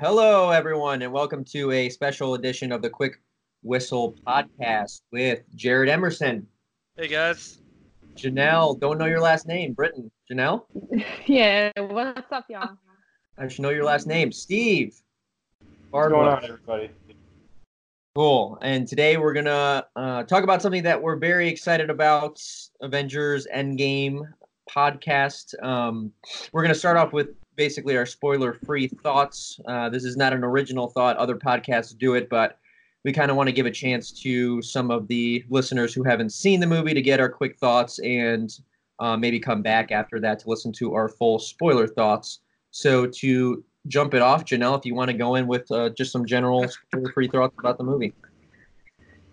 Hello, everyone, and welcome to a special edition of the Quick Whistle podcast with Jared Emerson. Hey, guys. Janelle, don't know your last name. Britton. Janelle? Yeah, what's up, y'all? I should know your last name. Steve. What's going on, everybody? Cool. And today we're going to uh, talk about something that we're very excited about Avengers Endgame podcast. Um, we're going to start off with basically our spoiler free thoughts. Uh, this is not an original thought, other podcasts do it, but we kind of want to give a chance to some of the listeners who haven't seen the movie to get our quick thoughts and uh, maybe come back after that to listen to our full spoiler thoughts. So to jump it off, Janelle, if you want to go in with uh, just some general spoiler free thoughts about the movie.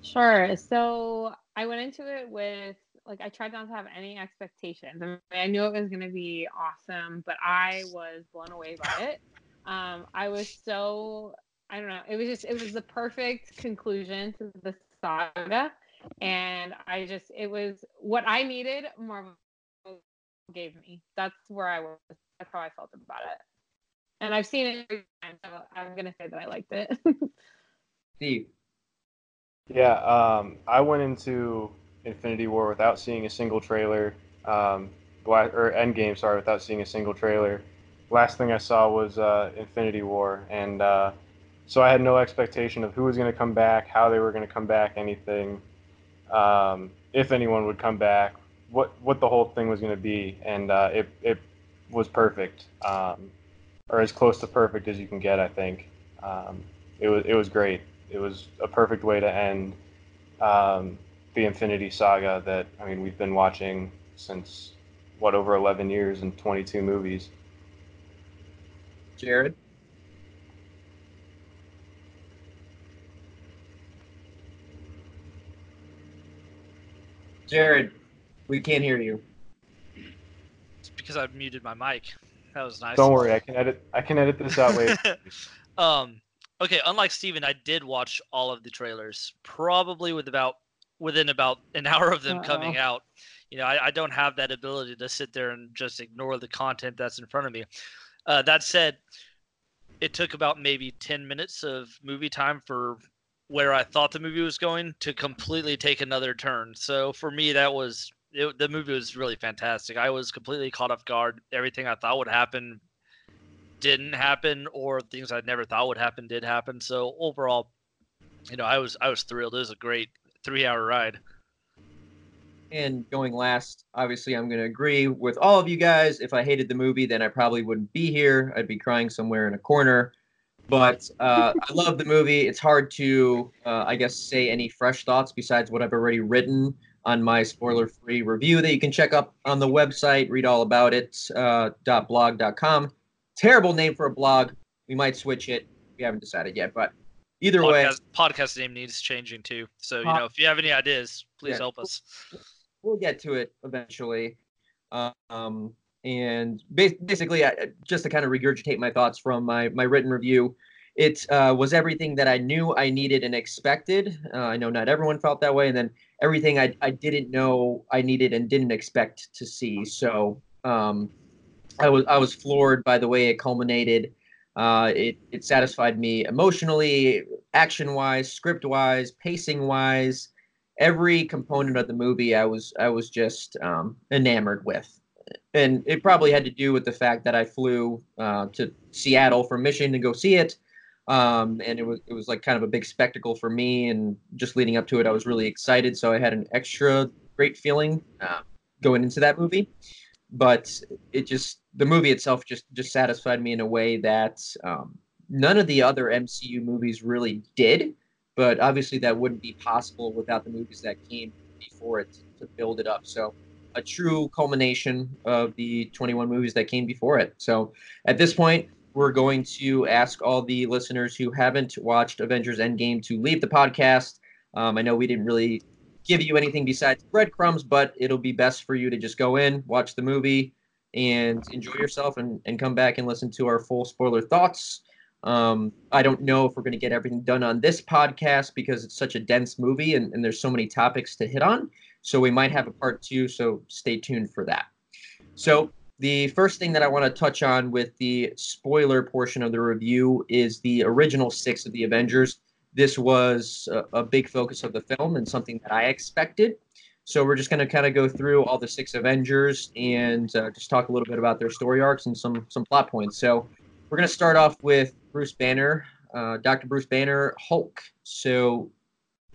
Sure. So I went into it with like I tried not to have any expectations. I, mean, I knew it was going to be awesome, but I was blown away by it. Um, I was so I don't know. It was just it was the perfect conclusion to the saga, and I just it was what I needed. Marvel gave me. That's where I was. That's how I felt about it and I've seen it every time, so I'm gonna say that I liked it. Steve. Yeah, um, I went into Infinity War without seeing a single trailer, um, or Endgame, sorry, without seeing a single trailer. Last thing I saw was uh, Infinity War, and uh, so I had no expectation of who was going to come back, how they were going to come back, anything, um, if anyone would come back, what what the whole thing was going to be, and uh, it it was perfect. Um, or as close to perfect as you can get. I think um, it was it was great. It was a perfect way to end um, the Infinity Saga that I mean we've been watching since what over 11 years and 22 movies. Jared. Jared, we can't hear you. It's because I muted my mic. That was nice. Don't worry, I can edit. I can edit this out later. um, okay. Unlike Steven, I did watch all of the trailers, probably with about within about an hour of them Uh-oh. coming out. You know, I, I, don't have that ability to sit there and just ignore the content that's in front of me. Uh, that said, it took about maybe 10 minutes of movie time for where I thought the movie was going to completely take another turn. So for me, that was it, the movie was really fantastic. I was completely caught off guard. Everything I thought would happen didn't happen, or things I never thought would happen did happen. So overall, you know, I was I was thrilled. It was a great three-hour ride. And going last, obviously, I'm going to agree with all of you guys. If I hated the movie, then I probably wouldn't be here. I'd be crying somewhere in a corner. But uh, I love the movie. It's hard to, uh, I guess, say any fresh thoughts besides what I've already written on my spoiler free review that you can check up on the website, read all about it, uh, .blog.com. Terrible name for a blog. We might switch it. We haven't decided yet, but either podcast, way. Podcast name needs changing too. So, you know, if you have any ideas, please yeah, help us. We'll get to it eventually. Um, and basically, just to kind of regurgitate my thoughts from my, my written review, it uh, was everything that I knew I needed and expected. Uh, I know not everyone felt that way. And then everything I, I didn't know I needed and didn't expect to see. So um, I was I was floored by the way it culminated. Uh, it it satisfied me emotionally, action wise, script wise, pacing wise, every component of the movie. I was I was just um, enamored with, and it probably had to do with the fact that I flew uh, to Seattle from Michigan to go see it um, and it was it was like kind of a big spectacle for me. And just leading up to it, I was really excited. So I had an extra great feeling uh, going into that movie. But it just the movie itself just just satisfied me in a way that um, none of the other MCU movies really did. But obviously, that wouldn't be possible without the movies that came before it to build it up. So a true culmination of the 21 movies that came before it. So at this point, we're going to ask all the listeners who haven't watched Avengers Endgame to leave the podcast. Um, I know we didn't really give you anything besides breadcrumbs, but it'll be best for you to just go in, watch the movie, and enjoy yourself and, and come back and listen to our full spoiler thoughts. Um, I don't know if we're going to get everything done on this podcast because it's such a dense movie and, and there's so many topics to hit on. So we might have a part two. So stay tuned for that. So the first thing that I want to touch on with the spoiler portion of the review is the original six of the Avengers. This was a, a big focus of the film and something that I expected. So we're just going to kind of go through all the six Avengers and uh, just talk a little bit about their story arcs and some some plot points. So we're going to start off with Bruce Banner, uh, Dr. Bruce Banner, Hulk. So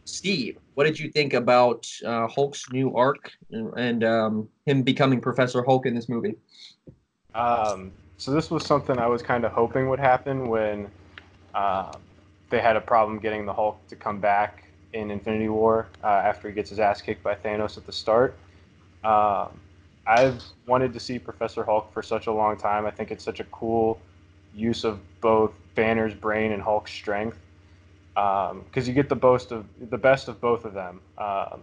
Steve, what did you think about uh, Hulk's new arc and, and um, him becoming Professor Hulk in this movie? Um, so this was something I was kind of hoping would happen when uh, they had a problem getting the Hulk to come back in Infinity War uh, after he gets his ass kicked by Thanos at the start. Um, I've wanted to see Professor Hulk for such a long time. I think it's such a cool use of both Banner's brain and Hulk's strength because um, you get the boast of the best of both of them, um,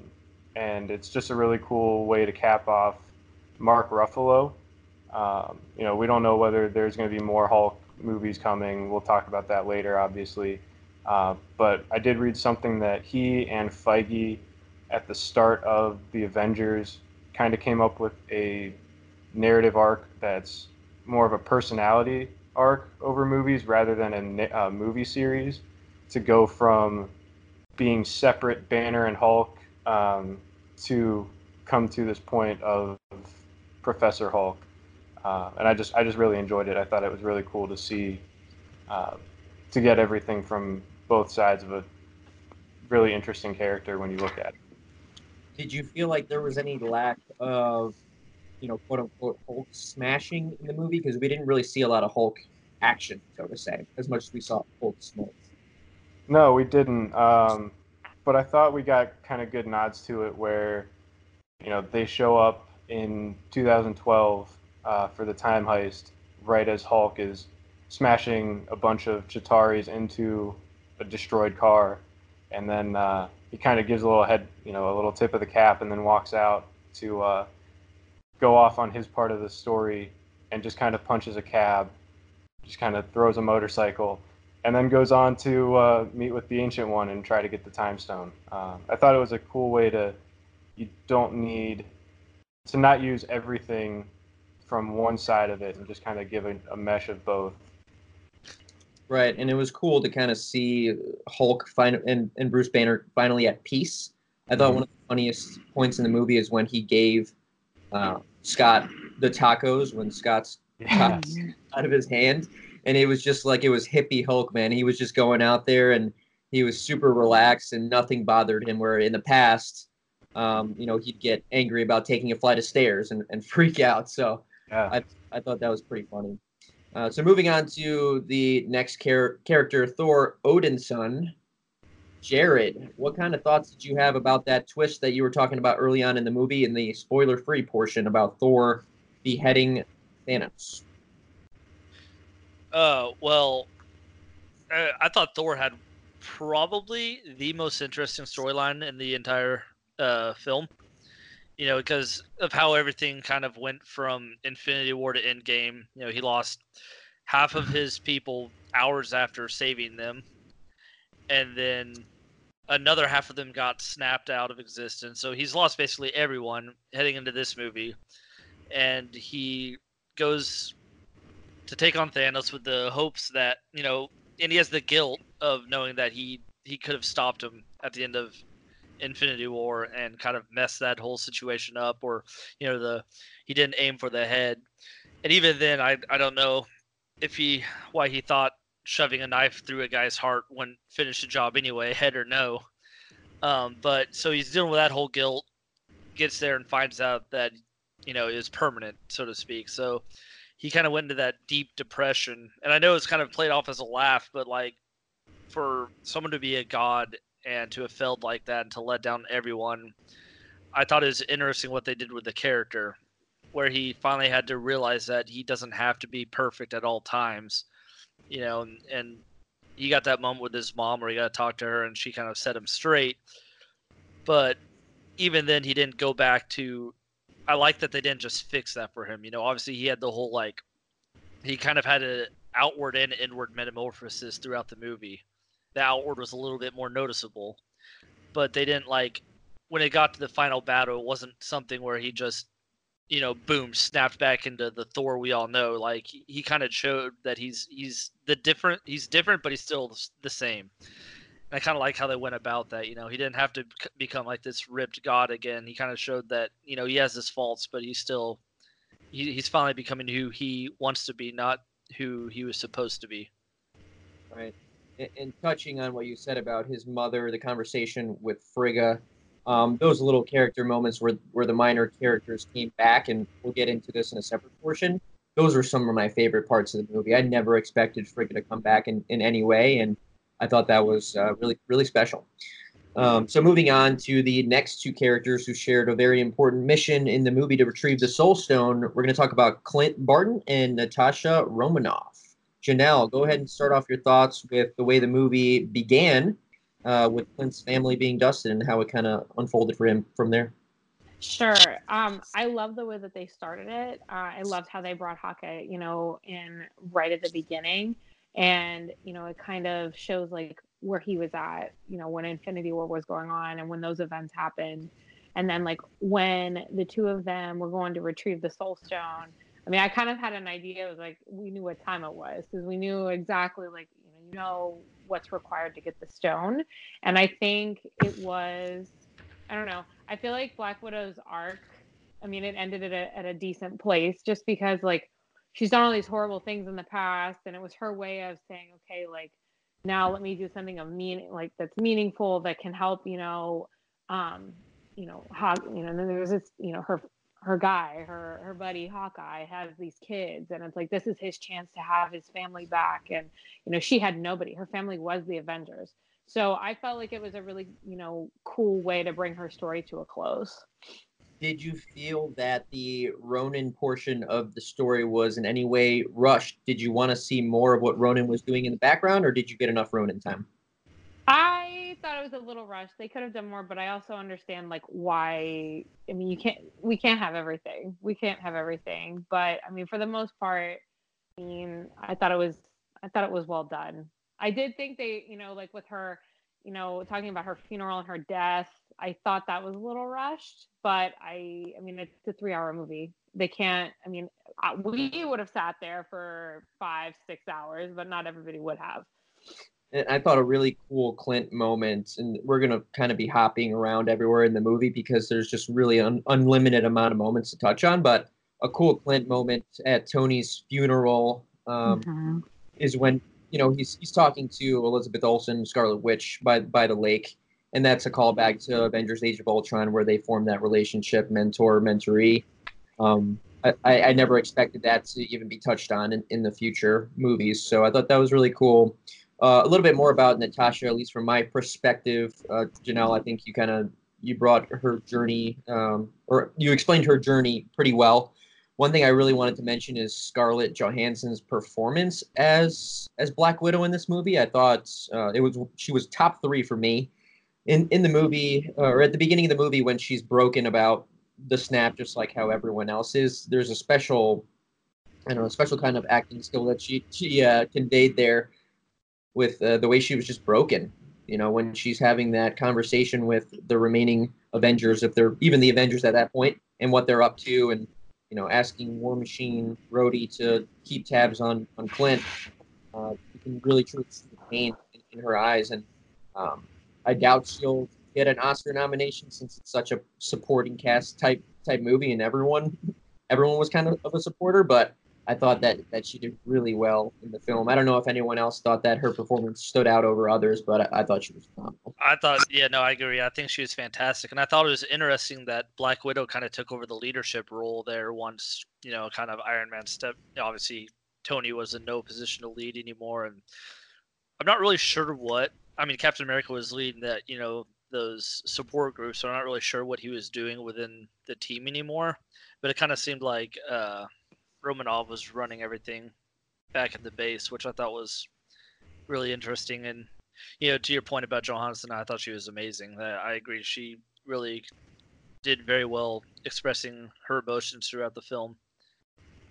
and it's just a really cool way to cap off Mark Ruffalo. Um, you know, we don't know whether there's going to be more Hulk movies coming. We'll talk about that later, obviously. Uh, but I did read something that he and Feige, at the start of the Avengers, kind of came up with a narrative arc that's more of a personality arc over movies rather than a, a movie series to go from being separate Banner and Hulk um, to come to this point of Professor Hulk. Uh, and I just I just really enjoyed it. I thought it was really cool to see uh, to get everything from both sides of a really interesting character when you look at it. Did you feel like there was any lack of, you know, quote unquote Hulk smashing in the movie? Because we didn't really see a lot of Hulk action, so to say, as much as we saw Hulk smoke. No, we didn't. Um, but I thought we got kind of good nods to it where, you know, they show up in 2012 uh, for the time heist right as Hulk is smashing a bunch of Chitauri's into a destroyed car, and then uh, he kind of gives a little head, you know, a little tip of the cap, and then walks out to uh, go off on his part of the story, and just kind of punches a cab, just kind of throws a motorcycle, and then goes on to uh, meet with the ancient one and try to get the time stone. Uh, I thought it was a cool way to you don't need to not use everything from one side of it and just kind of give a, a mesh of both. Right, and it was cool to kind of see Hulk fin- and, and Bruce Banner finally at peace. I thought mm-hmm. one of the funniest points in the movie is when he gave uh, Scott the tacos when Scott's yeah. out of his hand, and it was just like it was hippie Hulk, man. He was just going out there and he was super relaxed and nothing bothered him. Where in the past, um, you know, he'd get angry about taking a flight of stairs and, and freak out. So yeah. I, I thought that was pretty funny. Uh, so moving on to the next char- character, Thor Odinson. Jared, what kind of thoughts did you have about that twist that you were talking about early on in the movie in the spoiler-free portion about Thor beheading Thanos? Uh, well, uh, I thought Thor had probably the most interesting storyline in the entire uh, film. You know, because of how everything kind of went from Infinity War to Endgame. You know, he lost half of his people hours after saving them, and then another half of them got snapped out of existence. So he's lost basically everyone heading into this movie, and he goes to take on Thanos with the hopes that you know, and he has the guilt of knowing that he he could have stopped him at the end of Infinity War and kind of messed that whole situation up, or you know, the he didn't aim for the head, and even then, I I don't know if he why he thought shoving a knife through a guy's heart wouldn't finish the job anyway, head or no. Um, but so he's dealing with that whole guilt, gets there and finds out that you know is permanent, so to speak. So he kind of went into that deep depression. And I know it's kind of played off as a laugh, but like for someone to be a god and to have failed like that and to let down everyone, I thought it was interesting what they did with the character, where he finally had to realize that he doesn't have to be perfect at all times, you know, and, and he got that moment with his mom where he got to talk to her and she kind of set him straight. But even then, he didn't go back to I like that they didn't just fix that for him. You know, obviously he had the whole like he kind of had an outward and inward metamorphosis throughout the movie. The outward was a little bit more noticeable, but they didn't like when it got to the final battle. It wasn't something where he just you know, boom, snapped back into the Thor we all know. Like he, he kind of showed that he's he's the different. He's different, but he's still the same. And I kind of like how they went about that. You know, he didn't have to become like this ripped god again. He kind of showed that you know he has his faults, but he's still he, he's finally becoming who he wants to be, not who he was supposed to be. Right. And, touching on what you said about his mother, the conversation with Frigga, um, those little character moments where where the minor characters came back, and we'll get into this in a separate portion. Those are some of my favorite parts of the movie. I never expected Frigga to come back in, in any way, and I thought that was uh, really really special. Um, so moving on to the next two characters who shared a very important mission in the movie to retrieve the Soul Stone, we're going to talk about Clint Barton and Natasha Romanoff. Janelle, go ahead and start off your thoughts with the way the movie began uh, with Clint's family being dusted and how it kind of unfolded for him from there. Sure. Um, I love the way that they started it. Uh, I loved how they brought Hawkeye, you know, in right at the beginning. And, you know, it kind of shows like where he was at, you know, when Infinity War was going on and when those events happened. And then like when the two of them were going to retrieve the soul stone. I mean, I kind of had an idea. It was like we knew what time it was because we knew exactly like you know, you know what's required to get the stone. And I think it was I don't know. I feel like Black Widow's arc, I mean, it ended at a, at a decent place just because like she's done all these horrible things in the past and it was her way of saying, okay, like now let me do something of meaning like that's meaningful that can help you know um you know how you know and then there's this you know her her guy her her buddy hawkeye has these kids and it's like this is his chance to have his family back and you know she had nobody her family was the avengers so i felt like it was a really you know cool way to bring her story to a close did you feel that the Ronin portion of the story was in any way rushed? Did you want to see more of what Ronin was doing in the background, or did you get enough Ronin time? I thought it was a little rushed. They could have done more, but I also understand like why. I mean, you can't. We can't have everything. We can't have everything. But I mean, for the most part, I mean, I thought it was. I thought it was well done. I did think they, you know, like with her, you know, talking about her funeral and her death I thought that was a little rushed, but I, I mean, it's a three-hour movie. They can't. I mean, we would have sat there for five, six hours, but not everybody would have. And I thought a really cool Clint moment, and we're gonna kind of be hopping around everywhere in the movie because there's just really an unlimited amount of moments to touch on. But a cool Clint moment at Tony's funeral um, mm-hmm. is when you know he's he's talking to Elizabeth Olsen, Scarlet Witch, by by the lake, and that's a callback to Avengers: Age of Ultron, where they formed that relationship, mentor mentoree. Um, I, I never expected that to even be touched on in, in the future movies, so I thought that was really cool. Uh, a little bit more about Natasha, at least from my perspective. Uh, Janelle, I think you kind of you brought her journey, um, or you explained her journey pretty well. One thing I really wanted to mention is Scarlett Johansson's performance as as Black Widow in this movie. I thought uh, it was she was top three for me in in the movie or at the beginning of the movie when she's broken about the snap just like how everyone else is there's a special i don't know a special kind of acting skill that she she uh, conveyed there with uh, the way she was just broken you know when she's having that conversation with the remaining avengers if they're even the avengers at that point and what they're up to and you know asking war machine Rhodey to keep tabs on on clint uh, you can really truly see the pain in, in her eyes and um, I doubt she'll get an Oscar nomination since it's such a supporting cast type type movie, and everyone everyone was kind of, of a supporter. But I thought that that she did really well in the film. I don't know if anyone else thought that her performance stood out over others, but I, I thought she was phenomenal. I thought, yeah, no, I agree. I think she was fantastic, and I thought it was interesting that Black Widow kind of took over the leadership role there once you know, kind of Iron Man step. Obviously, Tony was in no position to lead anymore, and I'm not really sure what I mean, Captain America was leading that, you know, those support groups. So I'm not really sure what he was doing within the team anymore. But it kind of seemed like uh, Romanoff was running everything back at the base, which I thought was really interesting. And you know, to your point about Johansson, I thought she was amazing. I agree. She really did very well expressing her emotions throughout the film.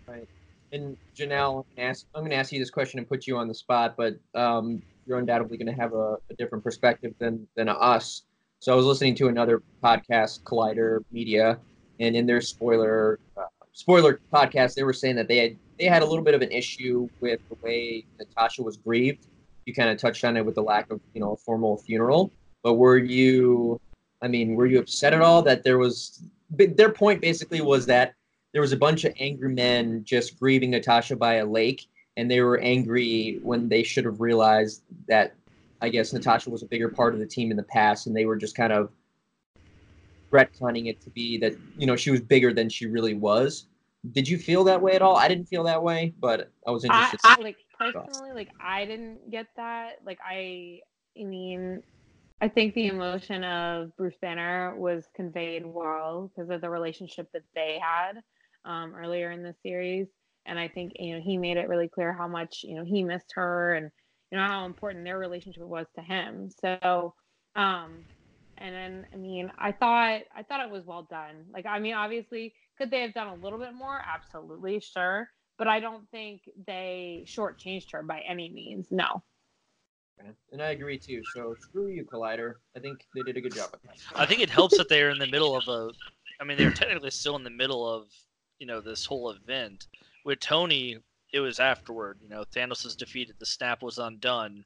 Right. And Janelle, I'm going to ask you this question and put you on the spot, but um, you're undoubtedly going to have a, a, different perspective than than us. So I was listening to another podcast, Collider Media, and in their spoiler uh, spoiler podcast, they were saying that they had they had a little bit of an issue with the way Natasha was grieved. You kind of touched on it with the lack of you know a formal funeral, but were you? I mean, were you upset at all that there was? Their point basically was that there was a bunch of angry men just grieving Natasha by a lake, and they were angry when they should have realized that I guess Natasha was a bigger part of the team in the past, and they were just kind of retconning it to be that you know she was bigger than she really was. Did you feel that way at all? I didn't feel that way, but I was interested. I, I like personally, like I didn't get that. Like I, I mean, I think the emotion of Bruce Banner was conveyed well because of the relationship that they had um, earlier in the series, and I think you know he made it really clear how much you know he missed her and you know how important their relationship was to him. So, um, and then I mean, I thought I thought it was well done. Like, I mean, obviously, could they have done a little bit more? Absolutely, sure. But I don't think they shortchanged her by any means. No. And I agree too. So screw you, Collider. I think they did a good job. I think it helps that they're in the middle of a. I mean, they're technically still in the middle of you know this whole event. With Tony, it was afterward. You know, Thanos is defeated. The snap was undone.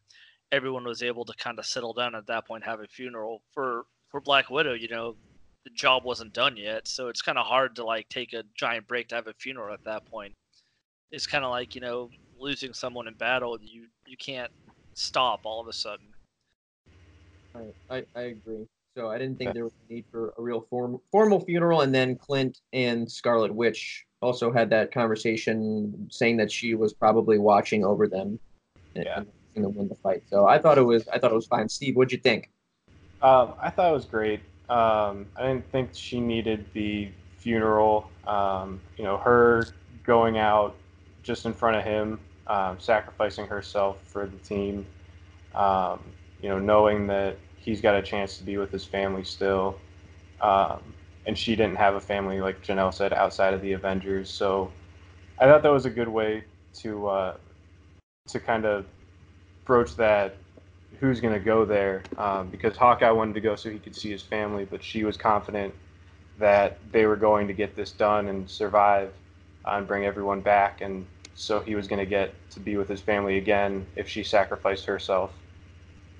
Everyone was able to kind of settle down at that point, have a funeral. For for Black Widow, you know, the job wasn't done yet, so it's kind of hard to like take a giant break to have a funeral at that point. It's kind of like you know losing someone in battle. You you can't stop all of a sudden. I I, I agree. So I didn't think there was a need for a real form, formal funeral. And then Clint and Scarlet Witch also had that conversation, saying that she was probably watching over them. Yeah. And, and win the fight. So I thought it was I thought it was fine. Steve, what'd you think? Um, I thought it was great. Um, I didn't think she needed the funeral. Um, you know, her going out just in front of him, um, sacrificing herself for the team. Um, you know, knowing that he's got a chance to be with his family still. Um, and she didn't have a family, like Janelle said, outside of the Avengers. So I thought that was a good way to uh, to kind of broach that who's going to go there um, because Hawkeye wanted to go so he could see his family, but she was confident that they were going to get this done and survive uh, and bring everyone back. And so he was going to get to be with his family again if she sacrificed herself.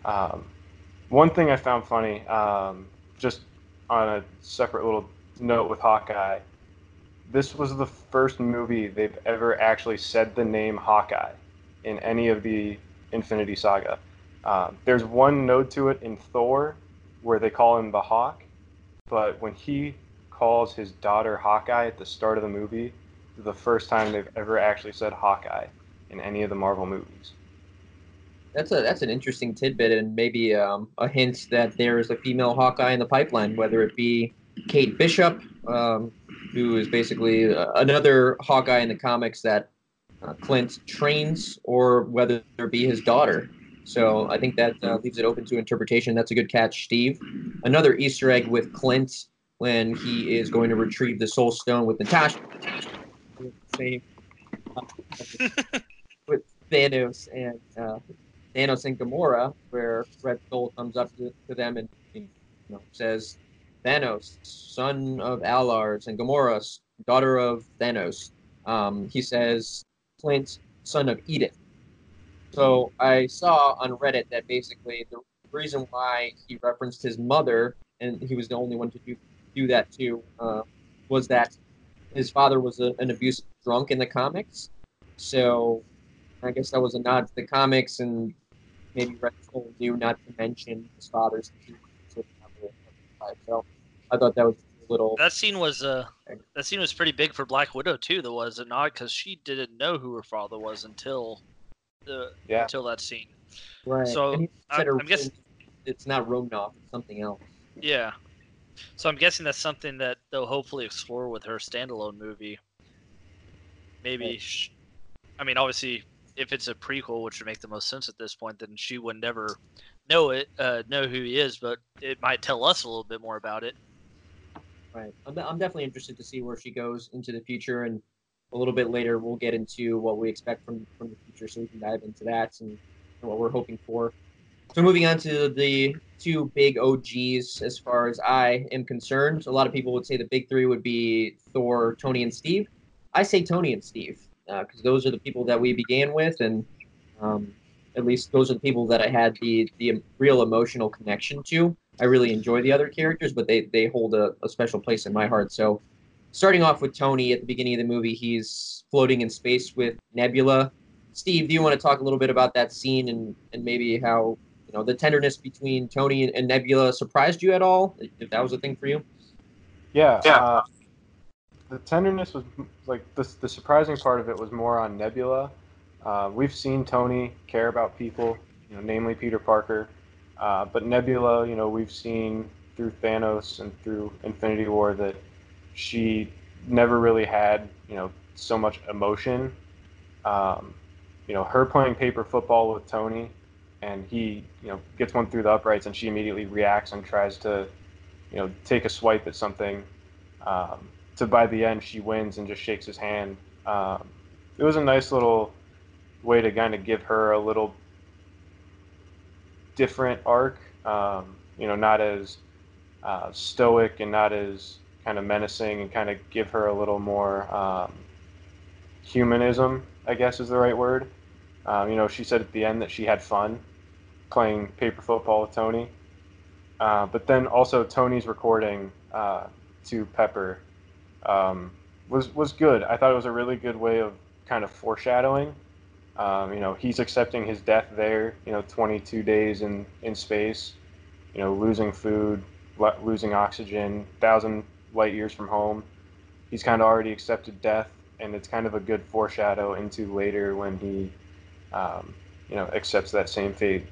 Um, one thing I found funny, um, just on a separate little note with Hawkeye, this was the first movie they've ever actually said the name Hawkeye in any of the Infinity Saga. Um, there's one node to it in Thor where they call him the Hawk, but when he calls his daughter Hawkeye at the start of the movie, the first time they've ever actually said Hawkeye in any of the Marvel movies. That's a that's an interesting tidbit and maybe um, a hint that there is a female Hawkeye in the pipeline, whether it be Kate Bishop, um, who is basically uh, another Hawkeye in the comics that uh, Clint trains, or whether it be his daughter. So I think that uh, leaves it open to interpretation. That's a good catch, Steve. Another Easter egg with Clint when he is going to retrieve the Soul Stone with Natasha. Same with Thanos and uh, Thanos and Gamora, where Red Skull comes up to, to them and you know, says, "Thanos, son of Alars, and Gamora, daughter of Thanos." Um, he says, "Clint, son of Edith." So I saw on Reddit that basically the reason why he referenced his mother, and he was the only one to do do that too, uh, was that his father was a, an abusive drunk in the comics. So I guess that was a nod to the comics, and maybe Red Skull knew not to mention his father's. So I thought that was a little. That scene was uh, that scene was pretty big for Black Widow too, though, was it not? Because she didn't know who her father was until the yeah. until that scene. Right. So I'm, I'm guessing, it's not Romanoff, it's something else. yeah. So I'm guessing that's something that they'll hopefully explore with her standalone movie. Maybe, Right. sh- I mean, obviously, if it's a prequel, which would make the most sense at this point, then she would never know it, uh, know who he is, but it might tell us a little bit more about it. Right. I'm, I'm definitely interested to see where she goes into the future, and a little bit later we'll get into what we expect from from the future, so we can dive into that and, and what we're hoping for. So moving on to the two big OGs as far as I am concerned. A lot of people would say the big three would be Thor, Tony, and Steve. I say Tony and Steve because uh, those are the people that we began with, and um, at least those are the people that I had the the real emotional connection to. I really enjoy the other characters, but they they hold a, a special place in my heart. So, starting off with Tony at the beginning of the movie, he's floating in space with Nebula. Steve, do you want to talk a little bit about that scene and and maybe how you know the tenderness between Tony and, and Nebula surprised you at all? If that was a thing for you? Yeah. Yeah. Uh, the tenderness was like the the surprising part of it was more on Nebula. Uh, we've seen Tony care about people, you know, namely Peter Parker, uh, but Nebula, you know, we've seen through Thanos and through Infinity War that she never really had, you know, so much emotion. Um, you know, her playing paper football with Tony, and he, you know, gets one through the uprights, and she immediately reacts and tries to, you know, take a swipe at something. Um, to by the end she wins and just shakes his hand. Um, it was a nice little way to kind of give her a little different arc. Um, you know, not as uh, stoic and not as kind of menacing, and kind of give her a little more um, humanism. I guess is the right word. Um, you know, she said at the end that she had fun playing paper football with Tony. Uh, but then also Tony's recording uh, to Pepper um, was was good. I thought it was a really good way of kind of foreshadowing. Um, you know, he's accepting his death there. You know, 22 days in in space. You know, losing food, losing oxygen, thousand light years from home. He's kind of already accepted death, and it's kind of a good foreshadow into later when he, um, you know, accepts that same fate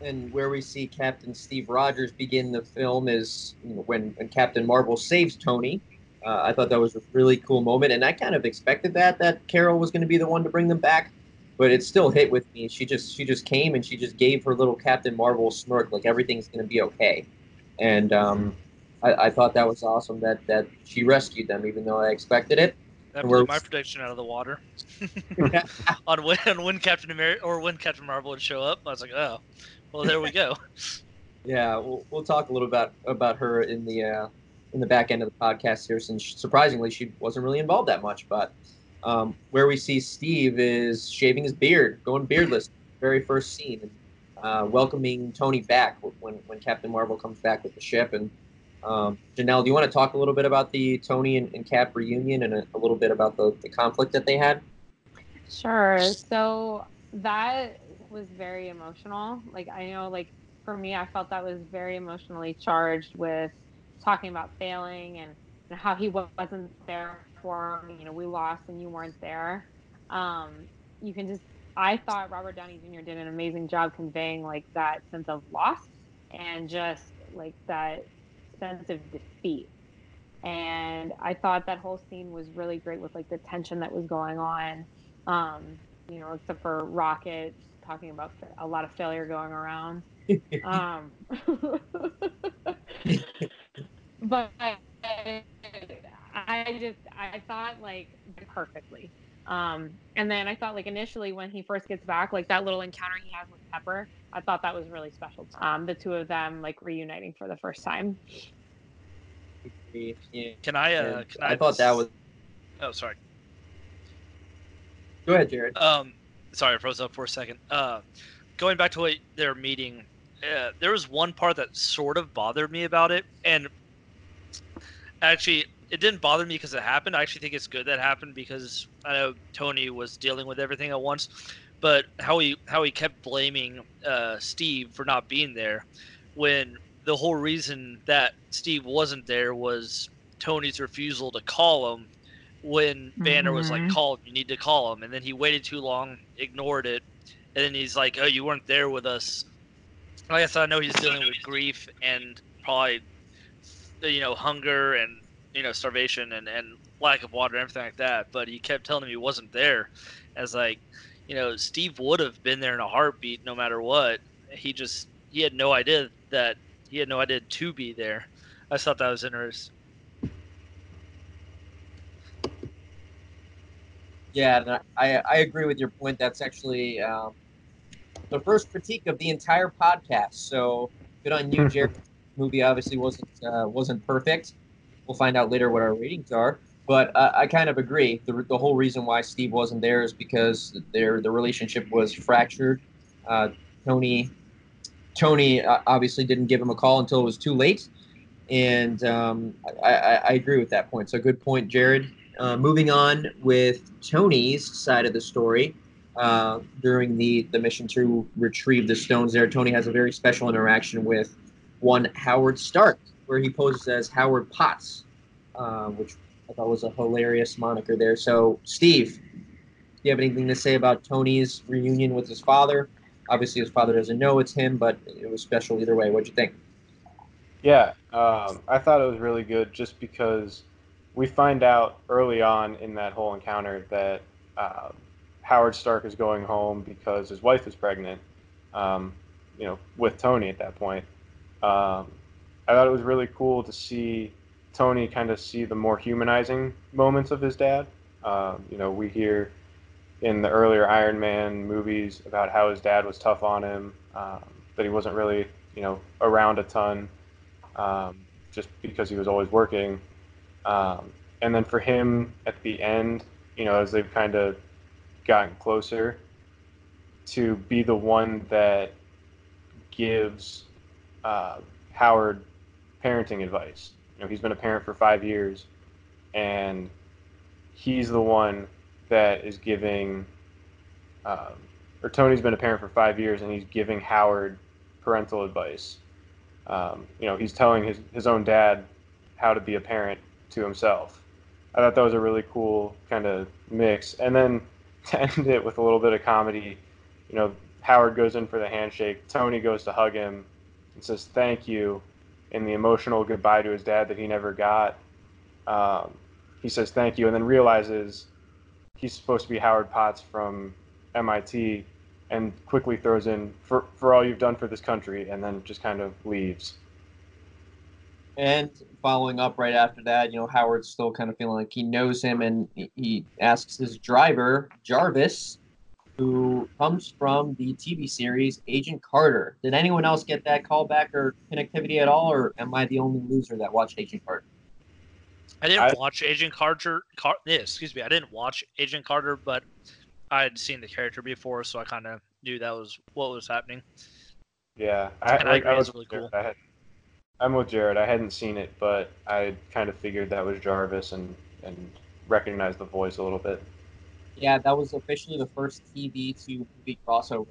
and where we see Captain Steve Rogers begin the film is when, when Captain Marvel saves Tony. Uh, I thought that was a really cool moment, and I kind of expected that that Carol was going to be the one to bring them back, but it still hit with me. She just she just came and she just gave her little Captain Marvel smirk, like everything's going to be okay, and um, I, I, thought that was awesome that that she rescued them, even though I expected it. That blew my prediction out of the water. on when on when Captain America or when Captain Marvel would show up, I was like, oh, well, there we go. yeah, we'll, we'll talk a little about about her in the uh, in the back end of the podcast here, since surprisingly she wasn't really involved that much. But um, where we see Steve is shaving his beard, going beardless, very first scene, and uh, welcoming Tony back when when Captain Marvel comes back with the ship. And um, Janelle, do you want to talk a little bit about the Tony and, and Cap reunion and a, a little bit about the, the conflict that they had? Sure. So that was very emotional. Like I know, like for me, I felt that was very emotionally charged with talking about failing and, and how he wasn't there for him. You know, we lost and you weren't there. Um, you can just. I thought Robert Downey Jr. did an amazing job conveying like that sense of loss and just like that sense of defeat. And I thought that whole scene was really great with like the tension that was going on. Um, you know, except for Rocket talking about a lot of failure going around. um, but I, I just I thought like perfectly. Um, and then I thought like initially when he first gets back, like that little encounter he has with Pepper, I thought that was really special. Um, the two of them like reuniting for the first time. Can I? Uh, can I, I thought that was. Oh, sorry. Go ahead, Jared. Um, sorry, I froze up for a second. Uh, going back to what their meeting, uh, there was one part that sort of bothered me about it, and actually, it didn't bother me because it happened. I actually think it's good that happened because I know Tony was dealing with everything at once, but how he how he kept blaming uh, Steve for not being there, when the whole reason that Steve wasn't there was Tony's refusal to call him when Banner mm-hmm. was like, mm-hmm. "Call you need to call him," and then he waited too long, ignored it, and then he's like, "Oh, you weren't there with us." I guess I know he's dealing with grief and probably, you know, hunger and you know starvation and and lack of water and everything like that. But he kept telling me he wasn't there, as like, you know, Steve would have been there in a heartbeat no matter what. He just he had no idea that he had no idea to be there. I thought that was interesting. Yeah, I, I agree with your point. That's actually um, the first critique of the entire podcast. So good on you, Jared. Movie obviously wasn't uh, wasn't perfect. We'll find out later what our ratings are. But uh, I kind of agree. The, the whole reason why Steve wasn't there is because their the relationship was fractured. Uh, Tony Tony uh, obviously didn't give him a call until it was too late, and um, I, I, I, agree with that point. So good point, Jared. Uh, moving on with Tony's side of the story. Uh, during the, the mission to retrieve the stones there, Tony has a very special interaction with one Howard Stark, where he poses as Howard Potts, uh, which I thought was a hilarious moniker there. So, Steve, do you have anything to say about Tony's reunion with his father? Obviously, his father doesn't know it's him, but it was special either way. What'd you think? Yeah, um, I thought it was really good just because we find out early on in that whole encounter that uh, Howard Stark is going home because his wife is pregnant, um, you know, with Tony at that point. Um, I thought it was really cool to see Tony kind of see the more humanizing moments of his dad. Um, you know, we hear in the earlier Iron Man movies about how his dad was tough on him, um, that he wasn't really, you know, around a ton, um, just because he was always working. Um, and then for him at the end, you know, as they've kind of gotten closer, to be the one that gives uh, Howard parenting advice. You know, he's been a parent for five years, and he's the one that is giving, um, or Tony's been a parent for five years, and he's giving Howard parental advice. Um, you know, he's telling his, his own dad how to be a parent to himself. I thought that was a really cool kind of mix. And then to end it with a little bit of comedy, you know, Howard goes in for the handshake. Tony goes to hug him and says thank you, in the emotional goodbye to his dad that he never got. Um, he says thank you, and then realizes he's supposed to be Howard Potts from MIT, and quickly throws in for for all you've done for this country, and then just kind of leaves. And following up right after that, you know, Howard's still kind of feeling like he knows him, and he asks his driver Jarvis who comes from the TV series Agent Carter. Did anyone else get that callback or connectivity at all, or am I the only loser that watched Agent Carter? I didn't I, watch Agent Carter. Car, yeah, excuse me, I didn't watch Agent Carter, but I had seen the character before, so I kind of knew that was what was happening. Yeah, I, like, I, I was really cool. I had, I'm with Jared. I hadn't seen it, but I kind of figured that was Jarvis and and recognized the voice a little bit yeah, that was officially the first TV to movie crossover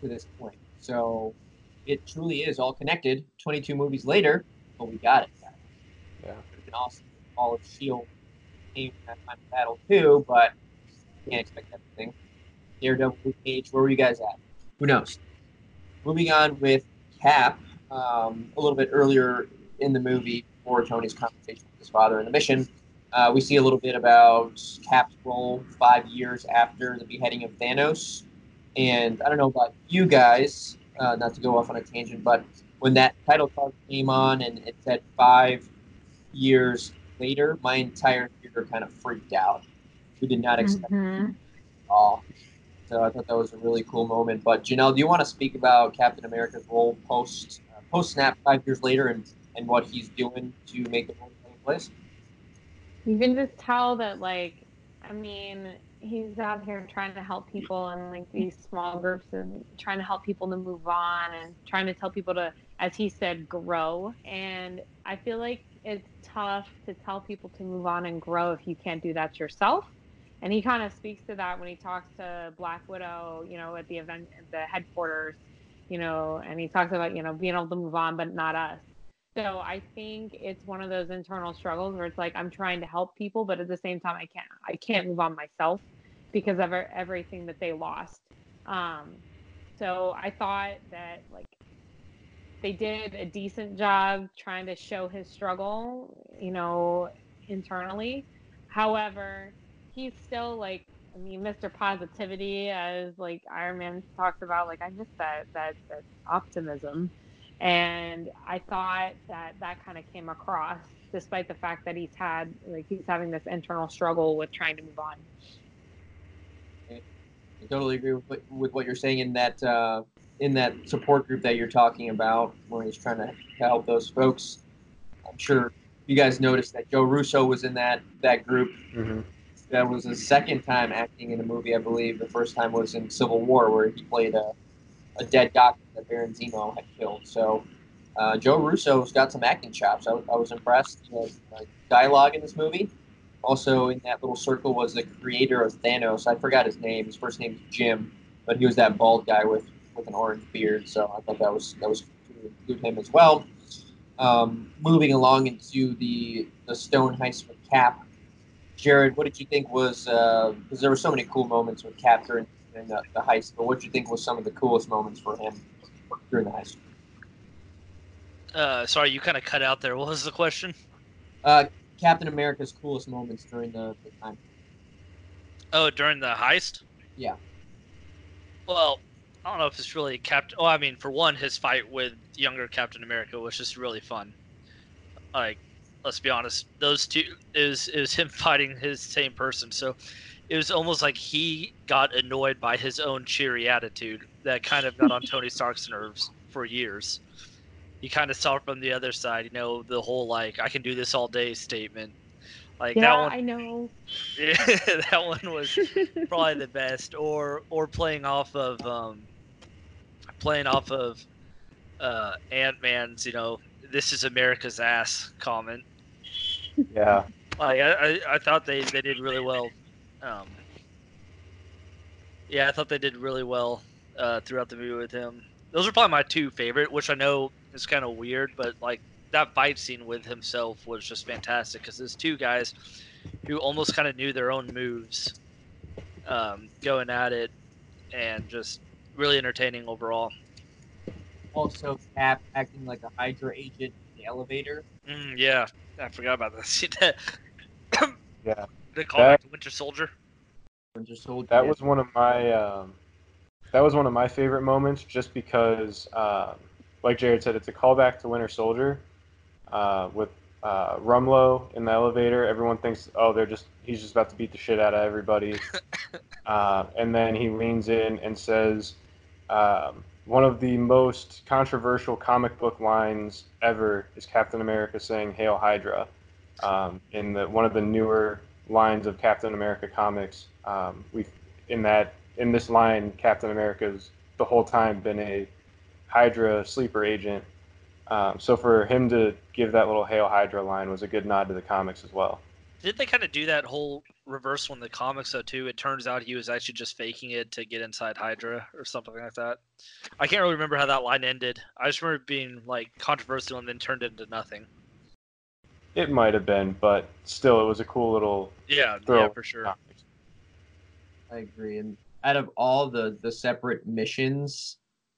to this point. So it truly is all connected. 22 movies later, but we got it. Yeah. And also, all of S.H.I.E.L.D. came that time of battle too, but can't expect everything. Daredevil, Luke Cage, where were you guys at? Who knows? Moving on with Cap, um, a little bit earlier in the movie, before Tony's conversation with his father in the mission, uh, we see a little bit about Cap's role five years after the beheading of Thanos. And I don't know about you guys, uh, not to go off on a tangent, but when that title card came on and it said five years later, my entire theater kind of freaked out. We did not expect mm-hmm. it at all. So I thought that was a really cool moment. But Janelle, do you want to speak about Captain America's role post uh, post snap five years later and, and what he's doing to make the role take place? You can just tell that like i mean he's out here trying to help people in like these small groups and trying to help people to move on and trying to tell people to as he said grow. And i feel like it's tough to tell people to move on and grow if you can't do that yourself. And he kind of speaks to that when he talks to black widow you know at the event at the headquarters you know and he talks about you know being able to move on but not us so I think it's one of those internal struggles where it's like I'm trying to help people, but at the same time I can't I can't move on myself because of everything that they lost. Um, so I thought that like they did a decent job trying to show his struggle, you know, internally. However, he's still like I mean, Mr. Positivity, as like Iron Man talks about, like I miss that that that optimism and I thought that that kind of came across, despite the fact that he's had like he's having this internal struggle with trying to move on. I totally agree with what, with what you're saying in that uh, in that support group that you're talking about, where he's trying to help those folks. I'm sure you guys noticed that Joe Russo was in that that group. Mm-hmm. That was his second time acting in a movie, I believe. The first time was in Civil War, where he played a, a dead doctor that Baron Zemo had killed. So uh, Joe Russo's got some acting chops. I, I was impressed. Has uh, dialogue in this movie. Also, in that little circle was the creator of Thanos. I forgot his name. His first name is Jim, but he was that bald guy with, with an orange beard. So I thought that was that was to include him as well. Um, moving along into the the Stone heist with Cap. Jared, what did you think was because uh, there were so many cool moments with Cap during, during the, the heist, but what do you think was some of the coolest moments for him during the heist? Uh, sorry, you kind of cut out there. What was the question? Uh, Captain America's coolest moments during the, the time. Oh, during the heist? Yeah. Well, I don't know if it's really Captain. Oh, I mean, for one, his fight with younger Captain America was just really fun. Like, let's be honest, those two is is him fighting his same person. So it was almost like he got annoyed by his own cheery attitude that kind of got on Tony Stark's nerves for years He kind of saw from the other side, you know, the whole like "I can do this all day" statement. Like yeah, that one, I know. Yeah, that one was probably the best. Or or playing off of um, playing off of uh, Ant Man's, you know, "This is America's ass" comment. Yeah. Like I, I, I thought they, they did really well. Um, yeah, I thought they did really well uh, throughout the movie with him. Those are probably my two favorite, which I know is kind of weird, but like that fight scene with himself was just fantastic because there's two guys who almost kind of knew their own moves um, going at it and just really entertaining overall. Also, Cap acting like a Hydra agent in the elevator. Mm, yeah, I forgot about that. yeah. They call that, it Winter Soldier. Winter Soldier. That was one of my um, that was one of my favorite moments, just because um, like Jared said, it's a callback to Winter Soldier uh, with uh, Rumlow in the elevator. Everyone thinks, oh, they're just he's just about to beat the shit out of everybody, uh, and then he leans in and says um, one of the most controversial comic book lines ever is Captain America saying "Hail Hydra" um, in the one of the newer lines of Captain America comics. Um, we in that in this line, Captain America's the whole time been a Hydra sleeper agent. Um, so for him to give that little Hail Hydra line was a good nod to the comics as well. Did they kind of do that whole reverse in the comics though too? It turns out he was actually just faking it to get inside Hydra or something like that. I can't really remember how that line ended. I just remember being like controversial and then turned into nothing. It might have been, but still, it was a cool little yeah, yeah, for sure. I agree. And out of all the the separate missions,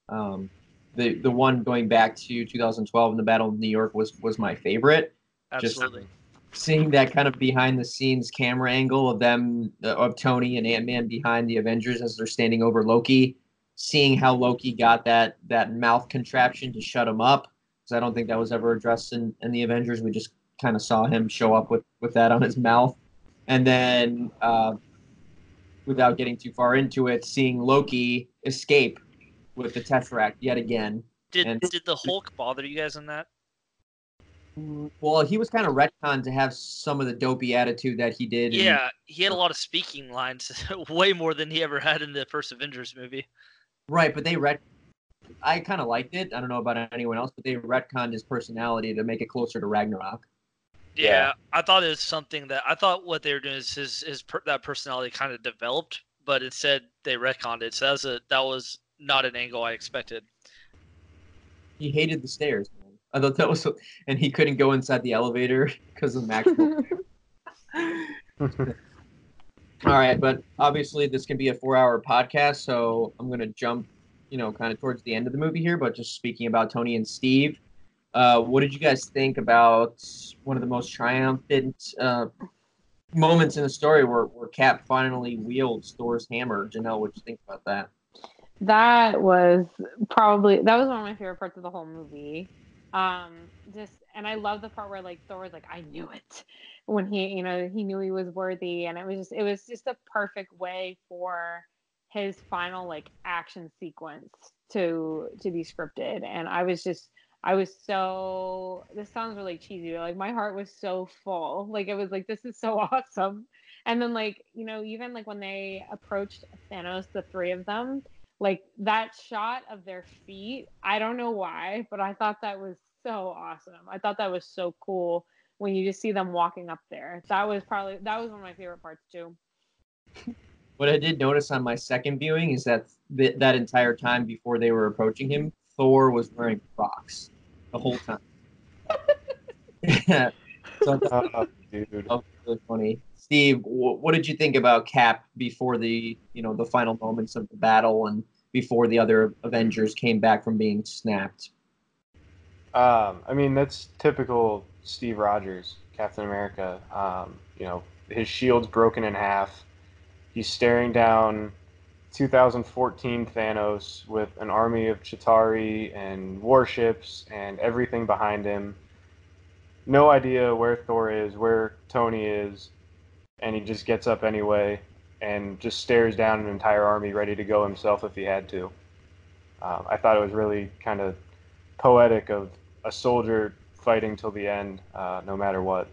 um, the the one going back to 2012 in the Battle of New York was was my favorite. Absolutely. Just seeing that kind of behind the scenes camera angle of them uh, of Tony and Ant Man behind the Avengers as they're standing over Loki, seeing how Loki got that that mouth contraption to shut him up because I don't think that was ever addressed in, in the Avengers. We just kind of saw him show up with with that on his mouth, and then uh, without getting too far into it, seeing Loki escape with the Tesseract yet again. Did and, did the Hulk bother you guys in that? Well, he was kind of retconned to have some of the dopey attitude that he did. Yeah, he had a lot of speaking lines, way more than he ever had in the first Avengers movie. Right, but they ret. I kind of liked it. I don't know about anyone else, but they retconned his personality to make it closer to Ragnarok. Yeah, yeah. I thought it was something that I thought what they were doing is his his per, that personality kind of developed, but instead they retconned it. So that was a that was not an angle I expected. He hated the stairs, man. I thought that was, so, and he couldn't go inside the elevator because of Max. All right, but obviously this can be a four-hour podcast, so I'm gonna jump, you know, kind of towards the end of the movie here. But just speaking about Tony and Steve, uh, what did you guys think about one of the most triumphant uh, moments in the story where, where Cap finally wields Thor's hammer? Janelle, what do you think about that? that was probably that was one of my favorite parts of the whole movie. Um, just and I love the part where like Thor was like, I knew it when he, you know, he knew he was worthy, and it was just it was just a perfect way for his final like action sequence to to be scripted and i was just i was so this sounds really cheesy like my heart was so full. Like it was like this is so awesome. And then like you know even like when they approached thanos the three of them like that shot of their feet i don't know why but i thought that was so awesome. I thought that was so cool when you just see them walking up there. That was probably that was one of my favorite parts too. What I did notice on my second viewing is that th- that entire time before they were approaching him, Thor was wearing Crocs the whole time. yeah. So Oh, dude. that was really funny. Steve, wh- what did you think about Cap before the you know the final moments of the battle and before the other Avengers came back from being snapped? Um, I mean, that's typical Steve Rogers, Captain America. Um, you know, his shield's broken in half. He's staring down 2014 Thanos with an army of Chitauri and warships and everything behind him. No idea where Thor is, where Tony is, and he just gets up anyway and just stares down an entire army ready to go himself if he had to. Um, I thought it was really kind of poetic of a soldier fighting till the end, uh, no matter what.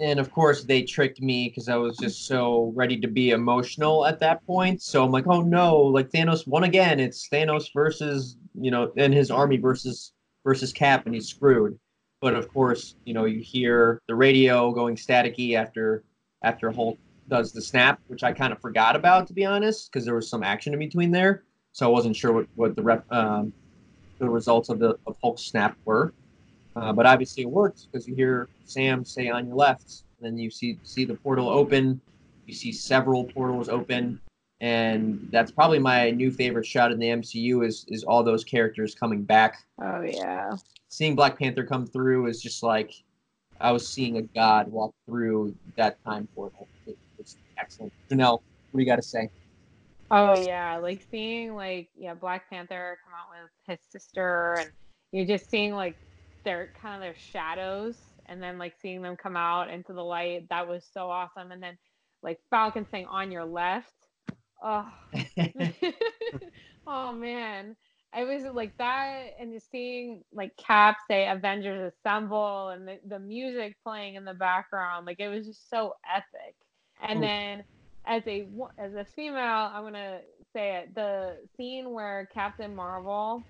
And of course, they tricked me because I was just so ready to be emotional at that point. So I'm like, oh no, like Thanos won again. It's Thanos versus, you know, and his army versus versus Cap, and he's screwed. But of course, you know, you hear the radio going staticky after after Hulk does the snap, which I kind of forgot about to be honest, because there was some action in between there. So I wasn't sure what what the rep, um, the results of the of Hulk's snap were. Uh, but obviously it works because you hear Sam say on your left, and then you see see the portal open. You see several portals open, and that's probably my new favorite shot in the MCU is is all those characters coming back. oh yeah Seeing Black Panther come through is just like I was seeing a god walk through that time portal. It, it's excellent. Janelle, what do you got to say? Oh yeah, like seeing like yeah Black Panther come out with his sister, and you're just seeing like their kind of their shadows, and then like seeing them come out into the light. That was so awesome. And then like Falcon saying on your left. Oh, oh man, I was like that, and just seeing like Cap say "Avengers Assemble" and the, the music playing in the background, like it was just so epic. And Oof. then as a as a female, I'm gonna say it. The scene where Captain Marvel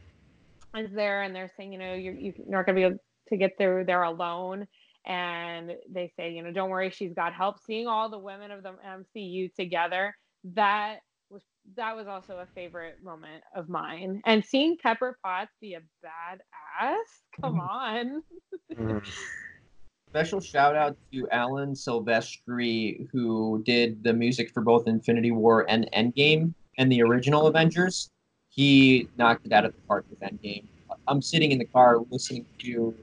is there, and they're saying, you know, you're you're not gonna be able to get through there alone. And they say, you know, don't worry, she's got help. Seeing all the women of the MCU together, that was that was also a favorite moment of mine. And seeing Pepper Potts be a badass, come on. Mhm. Special shout out to Alan Silvestri, who did the music for both Infinity War and Endgame and the original Avengers. He knocked it out of the park with Endgame. I'm sitting in the car listening to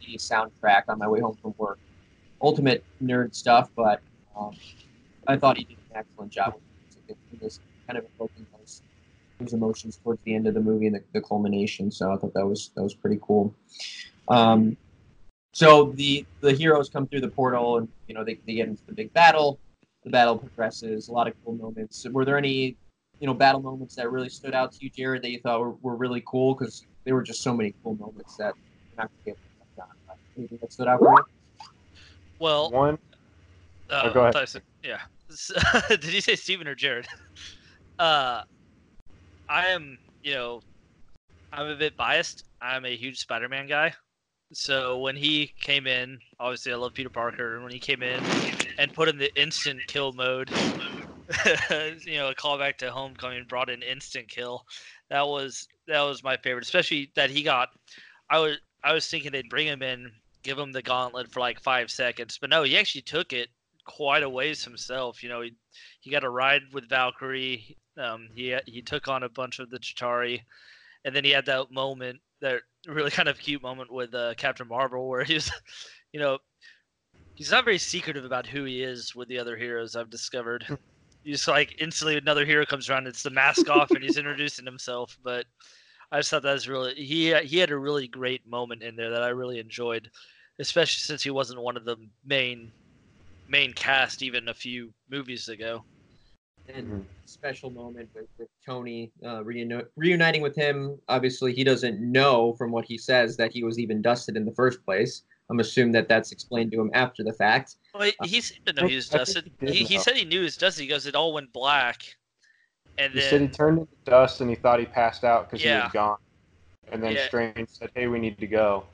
the soundtrack on my way home from work. Ultimate nerd stuff, but um, I thought he did an excellent job. with. It was kind of those, those emotions towards the end of the movie and the, the culmination. So I thought that was that was pretty cool. Um, so the the heroes come through the portal and you know they, they get into the big battle the battle progresses a lot of cool moments were there any you know battle moments that really stood out to you jared that you thought were, were really cool because there were just so many cool moments that you're not gonna be able to touch on. But anything that stood out for you Well, One, uh, Oh, go ahead. I said- yeah. Did you say Steven or Jared? Uh, I am, you know, I'm a bit biased. I'm a huge Spider-Man guy. So when he came in, obviously I love Peter Parker, and when he came in and put in the instant kill mode, you know, a callback to Homecoming brought an instant kill. That was that was my favorite, especially that he got. I was I was thinking they'd bring him in, give him the gauntlet for like five seconds, but no, he actually took it quite a ways himself. You know, he he got a ride with Valkyrie. Um, he he took on a bunch of the Chitauri, and then he had that moment, that really kind of cute moment with uh, Captain Marvel, where he's, you know, he's not very secretive about who he is with the other heroes. I've discovered. He's like instantly another hero comes around, it's the mask off, and he's introducing himself. But I just thought that was really he he had a really great moment in there that I really enjoyed, especially since he wasn't one of the main main cast even a few movies ago. and special moment with, with Tony uh, reuni- reuniting with him. Obviously, he doesn't know from what he says that he was even dusted in the first place. I'm assuming that that's explained to him after the fact. Well, he, he seemed to know he was I dusted. he He, he said he knew he was dusted. He goes, it all went black. And He then, said he turned into dust and he thought he passed out because he was gone. And then Yeah. Strange said, "Hey, we need to go."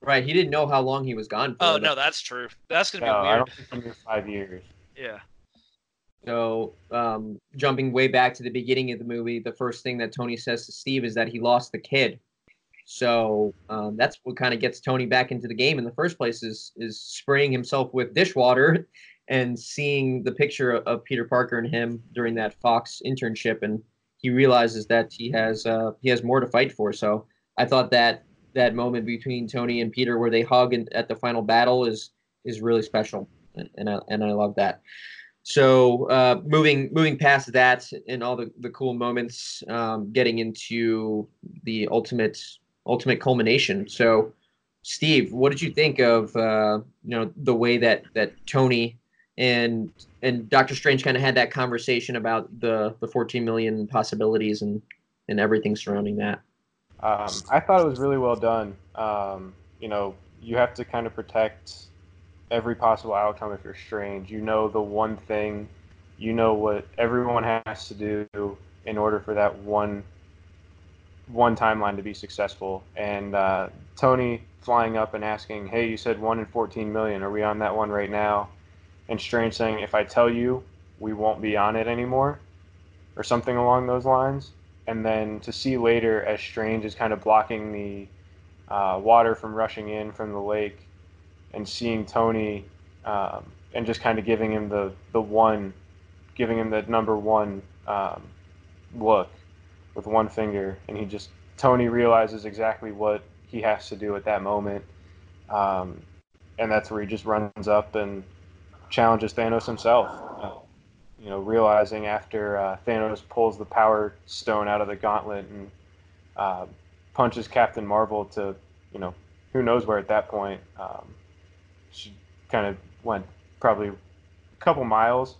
Right. He didn't know how long he was gone for. oh no, that's true. That's gonna No, be I don't think he knew five years. Yeah. So, um, jumping way back to the beginning of the movie, the first thing that Tony says to Steve is that he lost the kid. So um, that's what kind of gets Tony back into the game in the first place is is spraying himself with dishwater and seeing the picture of, Peter Parker and him during that Fox internship, and he realizes that he has uh, he has more to fight for. So I thought that that moment between Tony and Peter where they hug and, at the final battle is is really special, and, and I and I love that. So uh, moving moving past that and all the, the cool moments, um, getting into the ultimate ultimate culmination. So, Steve, what did you think of uh, you know the way that that Tony and and Doctor Strange kind of had that conversation about the the 14 million possibilities and and everything surrounding that? Um, I thought it was really well done. Um, you know, you have to kind of protect every possible outcome if you're strange. You know the one thing, you know what everyone has to do in order for that one one timeline to be successful. And uh, Tony flying up and asking, "Hey, you said one in 14 million. Are we on that one right now?" And Strange saying, "If I tell you, we won't be on it anymore," or something along those lines and then to see later as Strange is kind of blocking the uh, water from rushing in from the lake, and seeing Tony um, and just kind of giving him the the one, giving him the number one um, look with one finger, and he just Tony realizes exactly what he has to do at that moment, um, and that's where he just runs up and challenges Thanos himself. You know, realizing after uh, Thanos pulls the Power Stone out of the gauntlet and uh, punches Captain Marvel to, you know, who knows where at that point. Um, she kind of went probably a couple miles,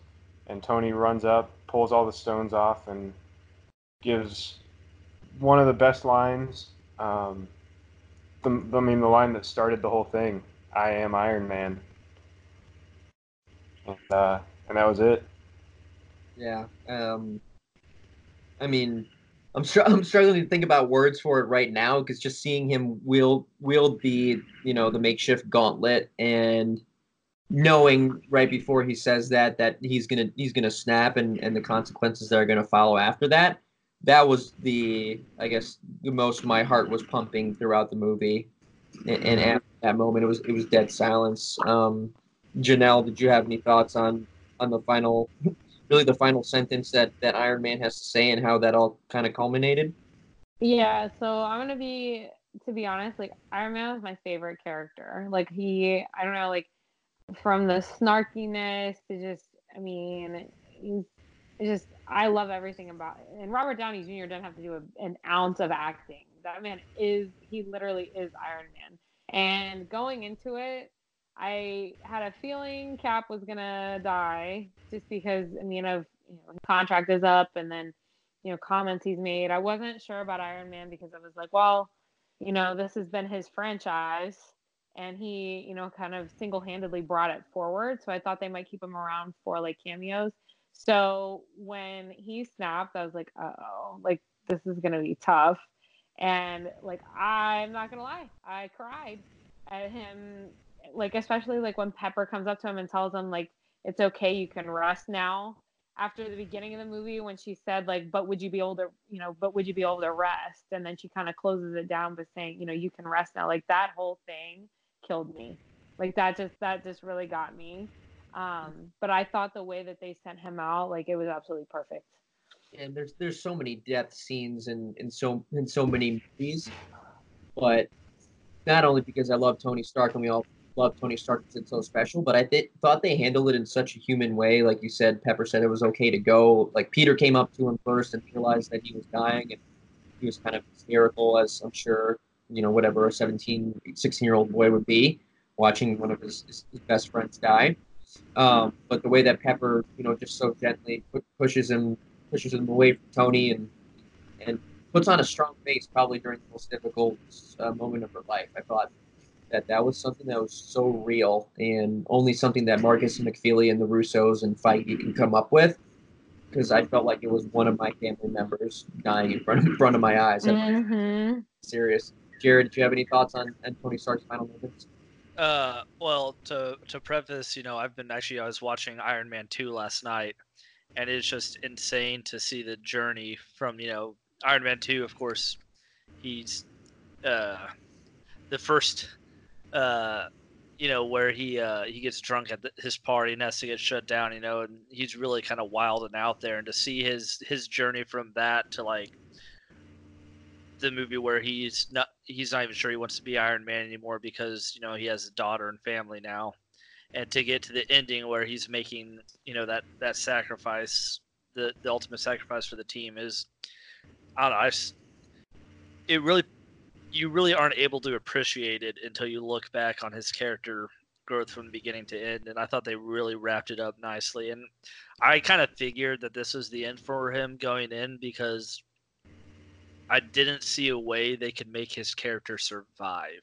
and Tony runs up, pulls all the stones off, and gives one of the best lines. Um, the, I mean, the line that started the whole thing. I am Iron Man. And, uh, and that was it. Yeah. Um, I mean, I'm str- I'm struggling to think about words for it right now because just seeing him wield wield the you know the makeshift gauntlet and knowing right before he says that that he's gonna he's gonna snap and and the consequences that are gonna follow after that. That was the I guess the most my heart was pumping throughout the movie, and, and at that moment it was it was dead silence. Um, Janelle, did you have any thoughts on on the final really the final sentence that that Iron Man has to say and how that all kind of culminated. Yeah, so I'm gonna be to be honest, like Iron Man was my favorite character. Like he, I don't know, like from the snarkiness to just, I mean, he's it's just I love everything about it. And Robert Downey Jr. doesn't have to do a, an ounce of acting. That man is he literally is Iron Man. And going into it, I had a feeling Cap was gonna die just because I mean of you know his contract is up and then you know comments he's made. I wasn't sure about Iron Man because I was like, well, you know, this has been his franchise and he, you know, kind of single-handedly brought it forward. So I thought they might keep him around for like cameos. So when he snapped, I was like, oh, like this is gonna be tough. And like I'm not gonna lie, I cried at him like especially like when Pepper comes up to him and tells him like it's okay, you can rest now. After the beginning of the movie, when she said like, "But would you be able to, you know, but would you be able to rest?" and then she kind of closes it down by saying, "You know, you can rest now." Like that whole thing killed me. Like that just that just really got me. Um, but I thought the way that they sent him out, like it was absolutely perfect. And there's there's so many death scenes in in so in so many movies, but not only because I love Tony Stark and we all love Tony Stark because it's so special, but I th- thought they handled it in such a human way. Like you said, Pepper said it was okay to go. Like Peter came up to him first and realized that he was dying, and he was kind of hysterical, as I'm sure you know whatever a 17, 16 year old boy would be watching one of his, his best friends die. Um, but the way that Pepper, you know, just so gently pushes him pushes him away from Tony and and puts on a strong face probably during the most difficult uh, moment of her life. I thought that that was something that was so real and only something that Markus and McFeely and the Russos and Feige can come up with. Because I felt like it was one of my family members dying in front of, in front of my eyes. Mm-hmm. Serious. Jared, do you have any thoughts on, on Tony Stark's final moments? Uh, well, to to preface, you know, I've been actually I was watching Iron Man two last night, and it's just insane to see the journey from you know Iron Man two. Of course, he's uh the first uh you know where he uh he gets drunk at the, his party and has to get shut down. You know, and he's really kind of wild and out there, and to see his his journey from that to like the movie where he's not he's not even sure he wants to be Iron Man anymore because you know he has a daughter and family now, and to get to the ending where he's making you know that that sacrifice, the the ultimate sacrifice for the team is, I don't know, I just, it really, you really aren't able to appreciate it until you look back on his character growth from beginning to end, and I thought they really wrapped it up nicely. And I kind of figured that this was the end for him going in because I didn't see a way they could make his character survive.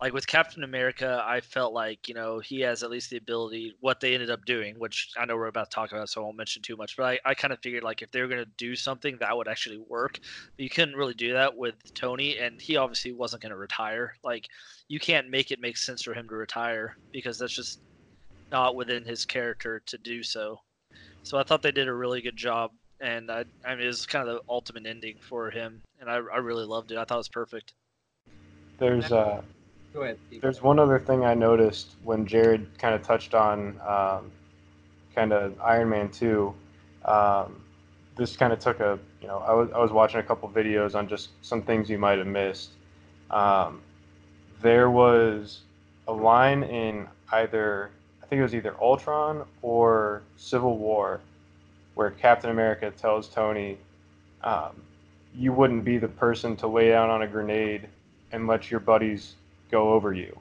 Like with Captain America, I felt like, you know, he has at least the ability, what they ended up doing, which I know we're about to talk about, so I won't mention too much. But I, I kind of figured, like, if they were going to do something, that would actually work. But you couldn't really do that with Tony, and he obviously wasn't going to retire. Like, you can't make it make sense for him to retire because that's just not within his character to do so. So I thought they did a really good job and I, I mean, it was kind of the ultimate ending for him, and I, I really loved it. I thought it was perfect. There's uh, Go ahead. Steve. there's one other thing I noticed when Jared kind of touched on um, kind of Iron Man two. Um, this kind of took a you know I was I was watching a couple videos on just some things you might have missed. Um, there was a line in either I think it was either Ultron or Civil War where Captain America tells Tony, um, "You wouldn't be the person to lay down on a grenade and let your buddies go over you."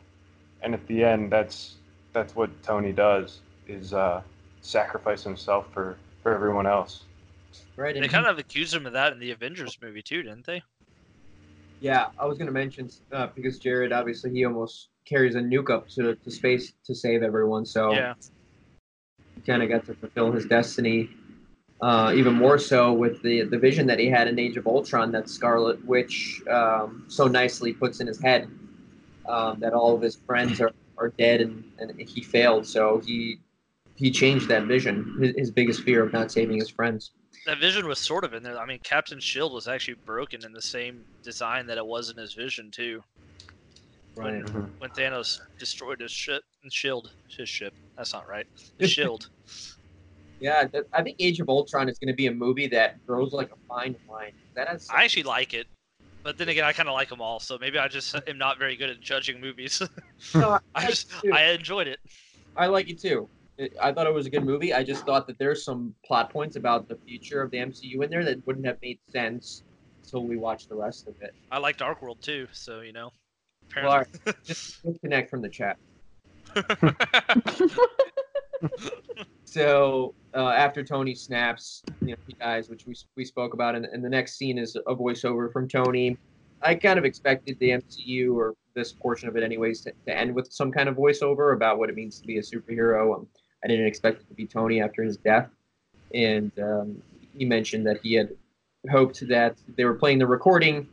And at the end, that's that's what Tony does is uh, sacrifice himself for for everyone else. Right. They kind of accused him of that in the Avengers movie too, didn't they? Yeah, I was gonna mention uh, because Jared obviously he almost carries a nuke up to, to space to save everyone, so Yeah. he kind of got to fulfill his destiny. Uh, even more so with the the vision that he had in Age of Ultron that Scarlet Witch um, so nicely puts in his head um, that all of his friends are, are dead and, and he failed. So he he changed that vision. His, his biggest fear of not saving his friends. That vision was sort of in there. I mean, Captain Shield was actually broken in the same design that it was in his vision too. Right. When Thanos destroyed his ship, and shield, his ship. That's not right. His shield. Yeah, th- I think Age of Ultron is going to be a movie that grows like a fine wine. That has I actually like it, but then again, I kind of like them all. So maybe I just am not very good at judging movies. No, I, I just. I enjoyed it. I like it too. I thought it was a good movie. I just thought that there's some plot points about the future of the MCU in there that wouldn't have made sense until we watched the rest of it. I like Dark World too, so you know. Well, all right, Apparently. just disconnect from the chat. So uh, after Tony snaps, you know, he dies, which we, we spoke about, and, and the next scene is a voiceover from Tony. I kind of expected the MCU or this portion of it, anyways, to, to end with some kind of voiceover about what it means to be a superhero. Um, I didn't expect it to be Tony after his death, and um, he mentioned that he had hoped that they were playing the recording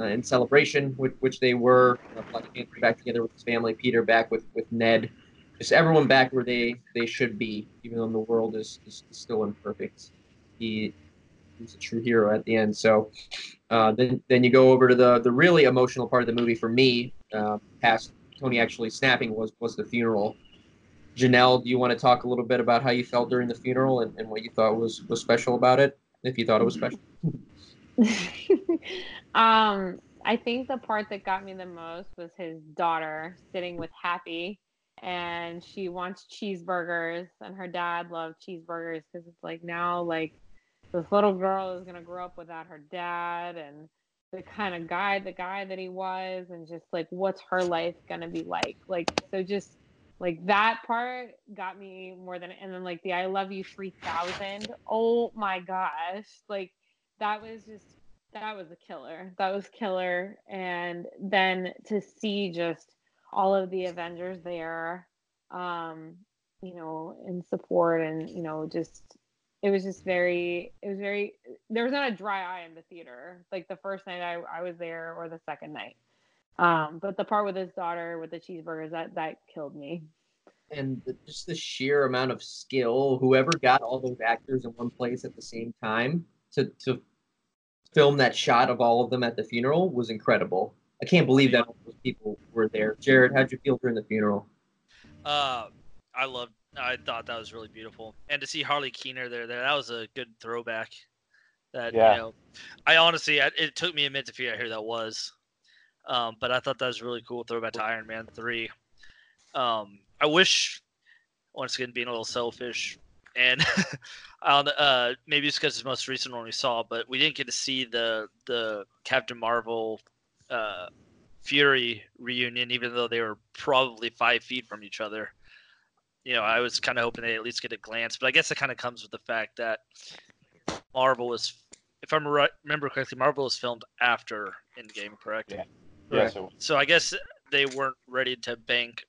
uh, in celebration, which, which they were. Uh, back together with his family, Peter back with, with Ned, just everyone back where they, they should be, even though the world is, is still imperfect. He he's a true hero at the end. So uh, then then you go over to the the really emotional part of the movie for me, uh, past Tony actually snapping was was the funeral. Janelle, do you want to talk a little bit about how you felt during the funeral and, and what you thought was was special about it, if you thought it was special? um, I think the part that got me the most was his daughter sitting with Happy, and she wants cheeseburgers, and her dad loved cheeseburgers because it's like now like this little girl is gonna grow up without her dad, and the kind of guy, the guy that he was, and just like what's her life gonna be like? Like so, just Like that part got me more than and then like the I love you 3000. Oh my gosh. Like that was just that was a killer. That was killer and then to see just all of the Avengers there um you know in support and you know just it was just very it was very there was not a dry eye in the theater like the first night I, I was there or the second night um, but the part with his daughter with the cheeseburgers that that killed me. And the, just the sheer amount of skill, whoever got all those actors in one place at the same time to to film that shot of all of them at the funeral was incredible. I can't believe that all those people were there. Jared, how'd you feel during the funeral? Uh, I loved. I thought that was really beautiful, and to see Harley Keener there, there that was a good throwback. That Yeah. you know, I honestly, I, it took me a minute to figure out who that was. Um, but I thought that was really cool. Throwback to Iron Man three. Um, I wish, once again, being a little selfish, and on uh, maybe it's because it's the most recent one we saw, but we didn't get to see the the Captain Marvel, uh, Fury reunion, even though they were probably five feet from each other. You know, I was kind of hoping they at least get a glance, but I guess it kind of comes with the fact that Marvel was, if I remember correctly, Marvel was filmed after Endgame, correct? Yeah. Right. Yeah, so So I guess they weren't ready to bank,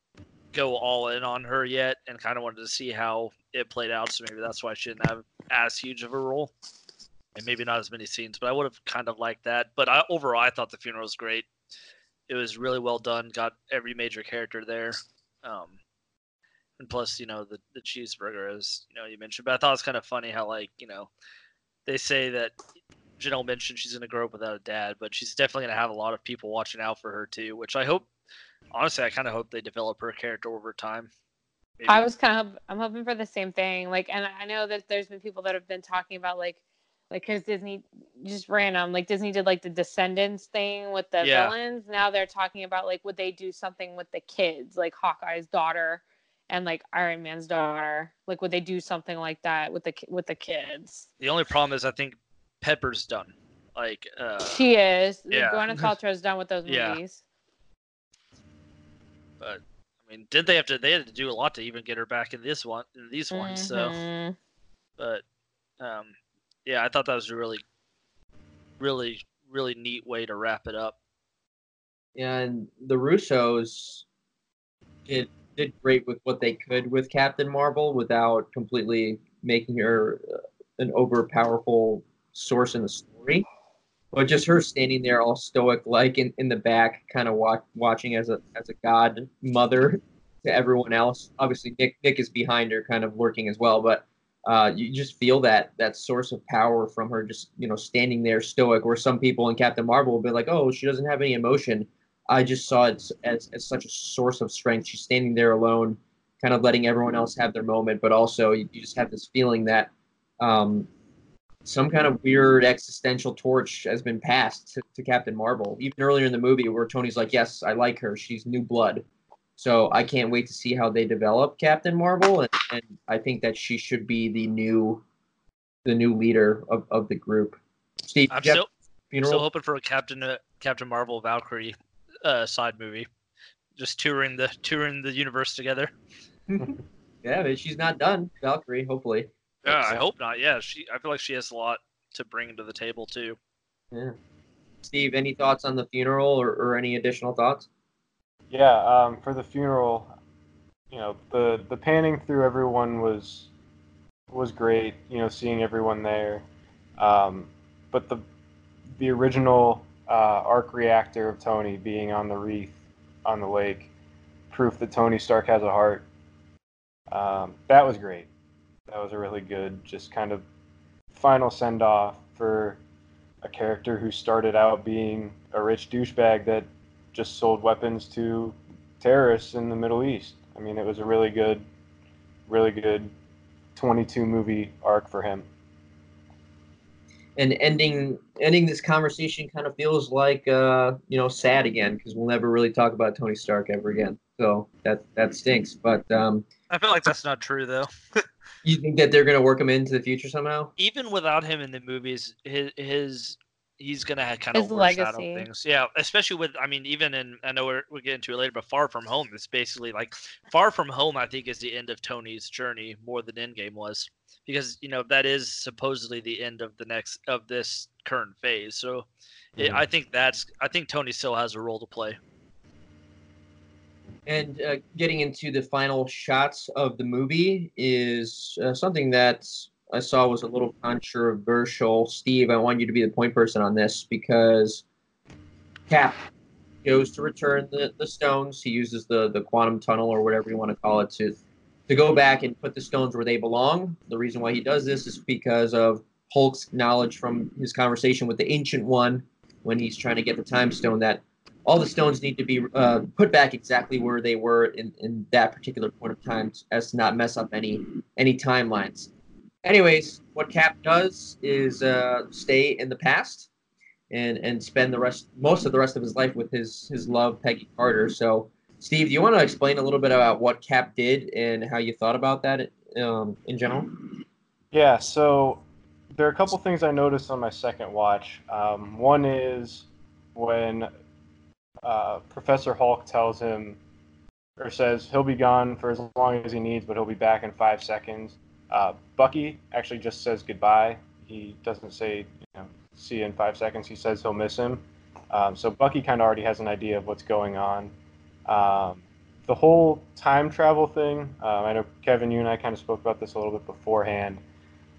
go all in on her yet, and kind of wanted to see how it played out. So maybe that's why she didn't have as huge of a role, and maybe not as many scenes. But I would have kind of liked that. But I, overall, I thought the funeral was great. It was really well done. Got every major character there, um, and plus, you know, the the cheeseburger, as you know, you mentioned. But I thought it was kind of funny how, like, you know, they say that Janelle mentioned she's going to grow up without a dad, but she's definitely going to have a lot of people watching out for her too. Which I hope, honestly, I kind of hope they develop her character over time. Maybe- I was kind of I'm hoping for the same thing. Like, and I know that there's been people that have been talking about like, like because Disney just random like Disney did like the Descendants thing with the Yeah. villains. Now they're talking about like would they do something with the kids, like Hawkeye's daughter and like Iron Man's daughter. Like, would they do something like that with the with the kids? the only problem is I think Pepper's done. Like, uh, She is. yeah. Gwyneth Paltrow's done with those Yeah. movies. but I mean, did they have to? They had to do a lot to even get her back in this one, in these ones. So, Mhm. but um, yeah, I thought that was a really, really, really neat way to wrap it up. and the Russos did did great with what they could with Captain Marvel without completely making her uh, an overpowerful source in the story. But just her standing there all stoic like in, in the back, kind of watch, watching as a as a god mother to everyone else. Obviously Nick Nick is behind her, kind of lurking as well, but uh, you just feel that that source of power from her just you know standing there stoic where some people in captain marvel will be like oh she doesn't have any emotion I just saw it as, as such a source of strength. She's standing there alone, kind of letting everyone else have their moment, but also you, you just have this feeling that um, some kind of weird existential torch has been passed to, to Captain Marvel. Even earlier in the movie, where Tony's like, "Yes, I like her. She's new blood." So I can't wait to see how they develop Captain Marvel, and, and I think that she should be the new, the new leader of, of the group. Steve, I'm Jeff, still funeral. still hoping for a Captain uh, Captain Marvel Valkyrie uh, side movie, just touring the touring the universe together. yeah, but she's not done. Valkyrie, hopefully. Yeah, I hope not. Yeah, she. I feel like she has a lot to bring to the table too. Yeah. Steve, any thoughts on the funeral or, or any additional thoughts? Yeah, um, for the funeral, you know, the the panning through everyone was was great. You know, seeing everyone there, um, but the the original uh, arc reactor of Tony being on the wreath on the lake, proof that Tony Stark has a heart. Um, that was great. That was a really good, just kind of final send off for a character who started out being a rich douchebag that just sold weapons to terrorists in the Middle East. I mean, it was a really good, really good 22 movie arc for him. And ending ending this conversation kind of feels like uh, you know sad again because we'll never really talk about Tony Stark ever again. So that that stinks. But um, I feel like that's not true though. you think that they're gonna work him into the future somehow? Even without him in the movies, his his he's gonna kind of His overshadow legacy. things. Yeah, especially with I mean, even in I know we're we'll get into it later, but Far From Home is basically like Far From Home. I think is the end of Tony's journey more than Endgame was, because you know that is supposedly the end of the next of this current phase. So, it, Mhm. I think that's I think Tony still has a role to play. And uh, getting into the final shots of the movie is uh, something that I saw was a little controversial. Steve, I want you to be the point person on this because Cap goes to return the, the stones. He uses the, the quantum tunnel or whatever you want to call it to to go back and put the stones where they belong. The reason why he does this is because of Hulk's knowledge from his conversation with the Ancient One when he's trying to get the time stone that all the stones need to be uh, put back exactly where they were in, in that particular point of time as to not mess up any any timelines. Anyways, what Cap does is uh, stay in the past and and spend the rest most of the rest of his life with his his love Peggy Carter. So, Steve, do you want to explain a little bit about what Cap did and how you thought about that um, in general? Yeah, so there are a couple things I noticed on my second watch. Um, one is when uh, Professor Hulk tells him or says he'll be gone for as long as he needs, but he'll be back in five seconds. Uh, Bucky actually just says goodbye. He doesn't say, you know, see you in five seconds. He says he'll miss him. Um, so Bucky kind of already has an idea of what's going on. Um, the whole time travel thing, um, I know Kevin, you and I kind of spoke about this a little bit beforehand.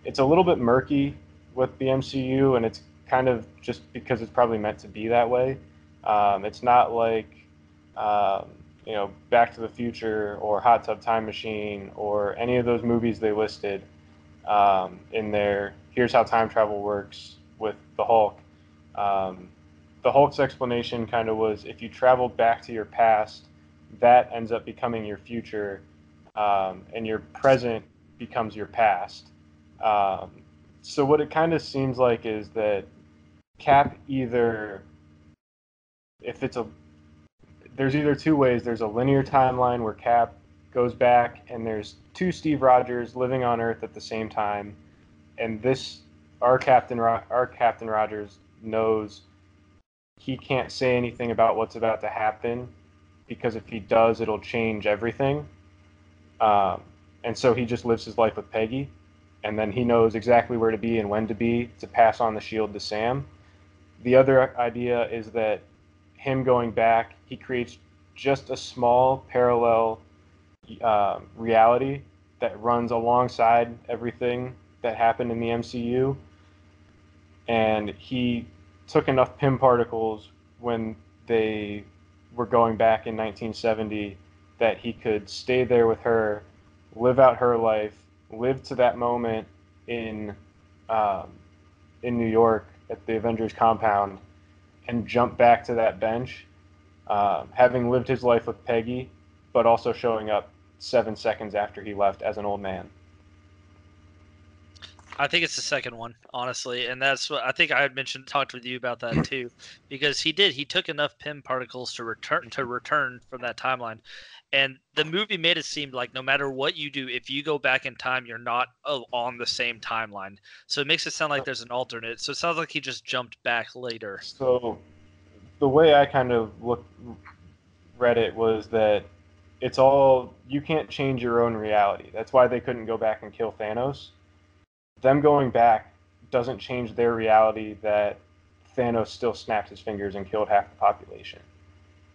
It's a little bit murky with the MCU, and it's kind of just because it's probably meant to be that way. Um, it's not like, um, you know, Back to the Future or Hot Tub Time Machine or any of those movies they listed um, in there. Here's how time travel works with the Hulk. Um, the Hulk's explanation kind of was if you traveled back to your past, that ends up becoming your future, um, and your present becomes your past. Um, so what it kind of seems like is that Cap either, if it's a, there's either two ways. There's a linear timeline where Cap goes back, and there's two Steve Rogers living on Earth at the same time, and this our Captain our Captain Rogers knows he can't say anything about what's about to happen because if he does, it'll change everything. Um, and so he just lives his life with Peggy, and then he knows exactly where to be and when to be to pass on the shield to Sam. The other idea is that him going back, he creates just a small parallel um, reality that runs alongside everything that happened in the MCU. And he took enough Pym particles when they were going back in 1970 that he could stay there with her, live out her life, live to that moment in um, in New York at the Avengers compound, and jump back to that bench, um, having lived his life with Peggy, but also showing up seven seconds after he left as an old man. I think it's the second one, honestly, and that's what I think I had mentioned, talked with you about that too, because he did. He took enough Pym particles to return to return from that timeline, and the movie made it seem like no matter what you do, if you go back in time, you're not on the same timeline. So it makes it sound like there's an alternate. So it sounds like he just jumped back later. So, the way I kind of looked read it was that it's all you can't change your own reality. That's why they couldn't go back and kill Thanos. Them going back doesn't change their reality that Thanos still snapped his fingers and killed half the population.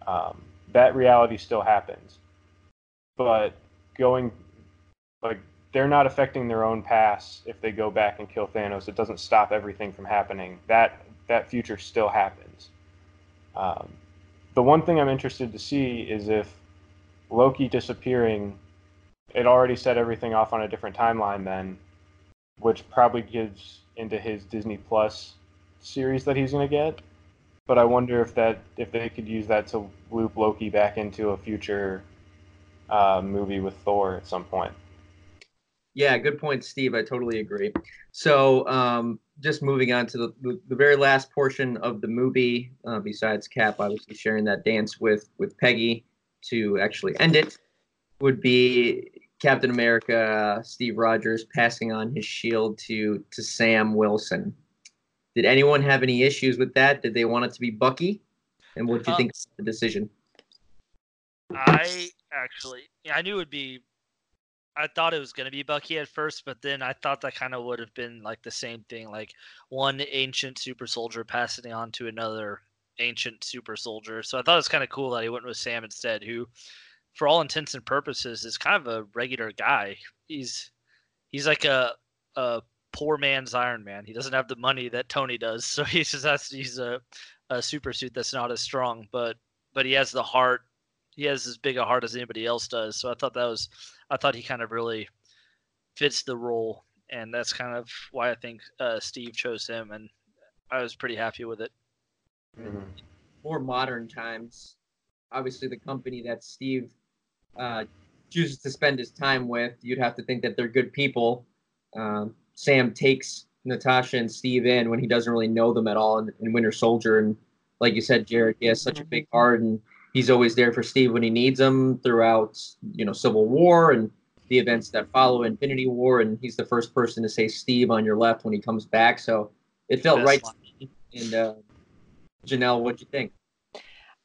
Um, that reality still happens, but going like they're not affecting their own past if they go back and kill Thanos. It doesn't stop everything from happening. That that future still happens. Um, the one thing I'm interested to see is if Loki disappearing, it already set everything off on a different timeline then, which probably gives into his Disney Plus series that he's gonna get. But I wonder if that if they could use that to loop Loki back into a future uh, movie with Thor at some point. Yeah, good point, Steve. I totally agree. So, um, just moving on to the, the, the very last portion of the movie, uh, besides Cap obviously sharing that dance with with Peggy to actually end it, would be Captain America, Steve Rogers passing on his shield to to Sam Wilson. did anyone have any issues with that? Did they want it to be Bucky? And what do you Uh, think of the decision? I actually, yeah, I knew it would be. I thought it was gonna be Bucky at first, but then I thought that kind of would have been like the same thing, like one ancient super soldier passing on to another ancient super soldier. So I thought it was kind of cool that he went with Sam instead, who, for all intents and purposes, is kind of a regular guy. He's he's like a a poor man's Iron Man. He doesn't have the money that Tony does, so he just has to use a a super suit that's not as strong, but but he has the heart he has as big a heart as anybody else does. So I thought that was, I thought he kind of really fits the role, and that's kind of why I think uh, Steve chose him, and I was pretty happy with it. Mhm. more modern times, obviously the company that Steve uh, chooses to spend his time with, you'd have to think that they're good people. Um, Sam takes Natasha and Steve in when he doesn't really know them at all in, in Winter Soldier, and like you said, Jared, he has such a big heart, and he's always there for Steve when he needs him throughout, you know, Civil War and the events that follow Infinity War, and he's the first person to say Steve on your left when he comes back. So it felt Best right. line. to me. And uh, Janelle, what'd you think?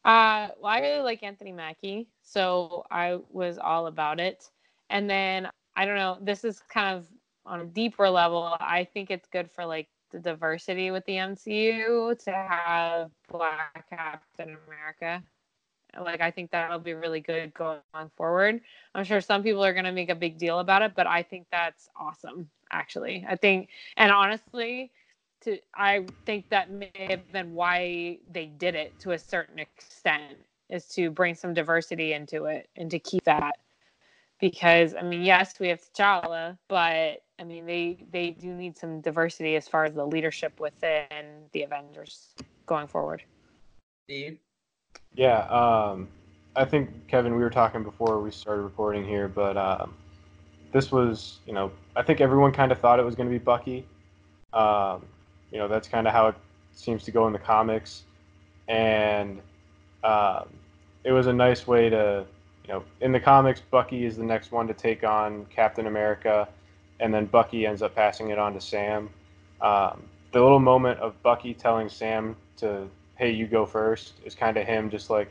Uh, well, I really like Anthony Mackie, so I was all about it. And then I don't know, this is kind of on a deeper level. I think it's good for like the diversity with the MCU to have Black Captain America. Like I think that'll be really good going forward. I'm sure some people are going to make a big deal about it, but I think that's awesome actually. I think and honestly, to I think that may have been why they did it to a certain extent is to bring some diversity into it and to keep that because I mean yes we have T'Challa but I mean they they do need some diversity as far as the leadership within the Avengers going forward. Steve? Yeah, um, I think Kevin, we were talking before we started recording here, but um, this was, you know, I think everyone kind of thought it was going to be Bucky. Um, you know, that's kind of how it seems to go in the comics, and um, it was a nice way to, you know, in the comics, Bucky is the next one to take on Captain America, and then Bucky ends up passing it on to Sam. Um, the little moment of Bucky telling Sam to hey, you go first is kind of him just like,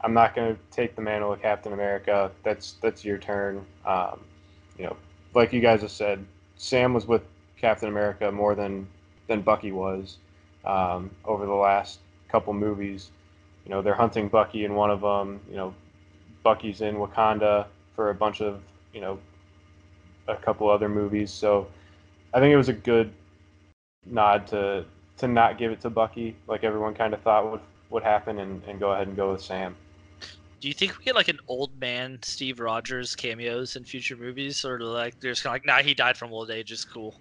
I'm not going to take the mantle of Captain America. That's that's your turn. Um, you know, like you guys have said, Sam was with Captain America more than than Bucky was um, over the last couple movies. You know, they're hunting Bucky in one of them. You know, Bucky's in Wakanda for a bunch of you know a couple other movies. So I think it was a good nod to to not give it to Bucky, like everyone kind of thought would would happen, and, and go ahead and go with Sam. Do you think we get like an old man Steve Rogers cameos in future movies, or like they're just kind of like, nah, he died from old age, it's cool.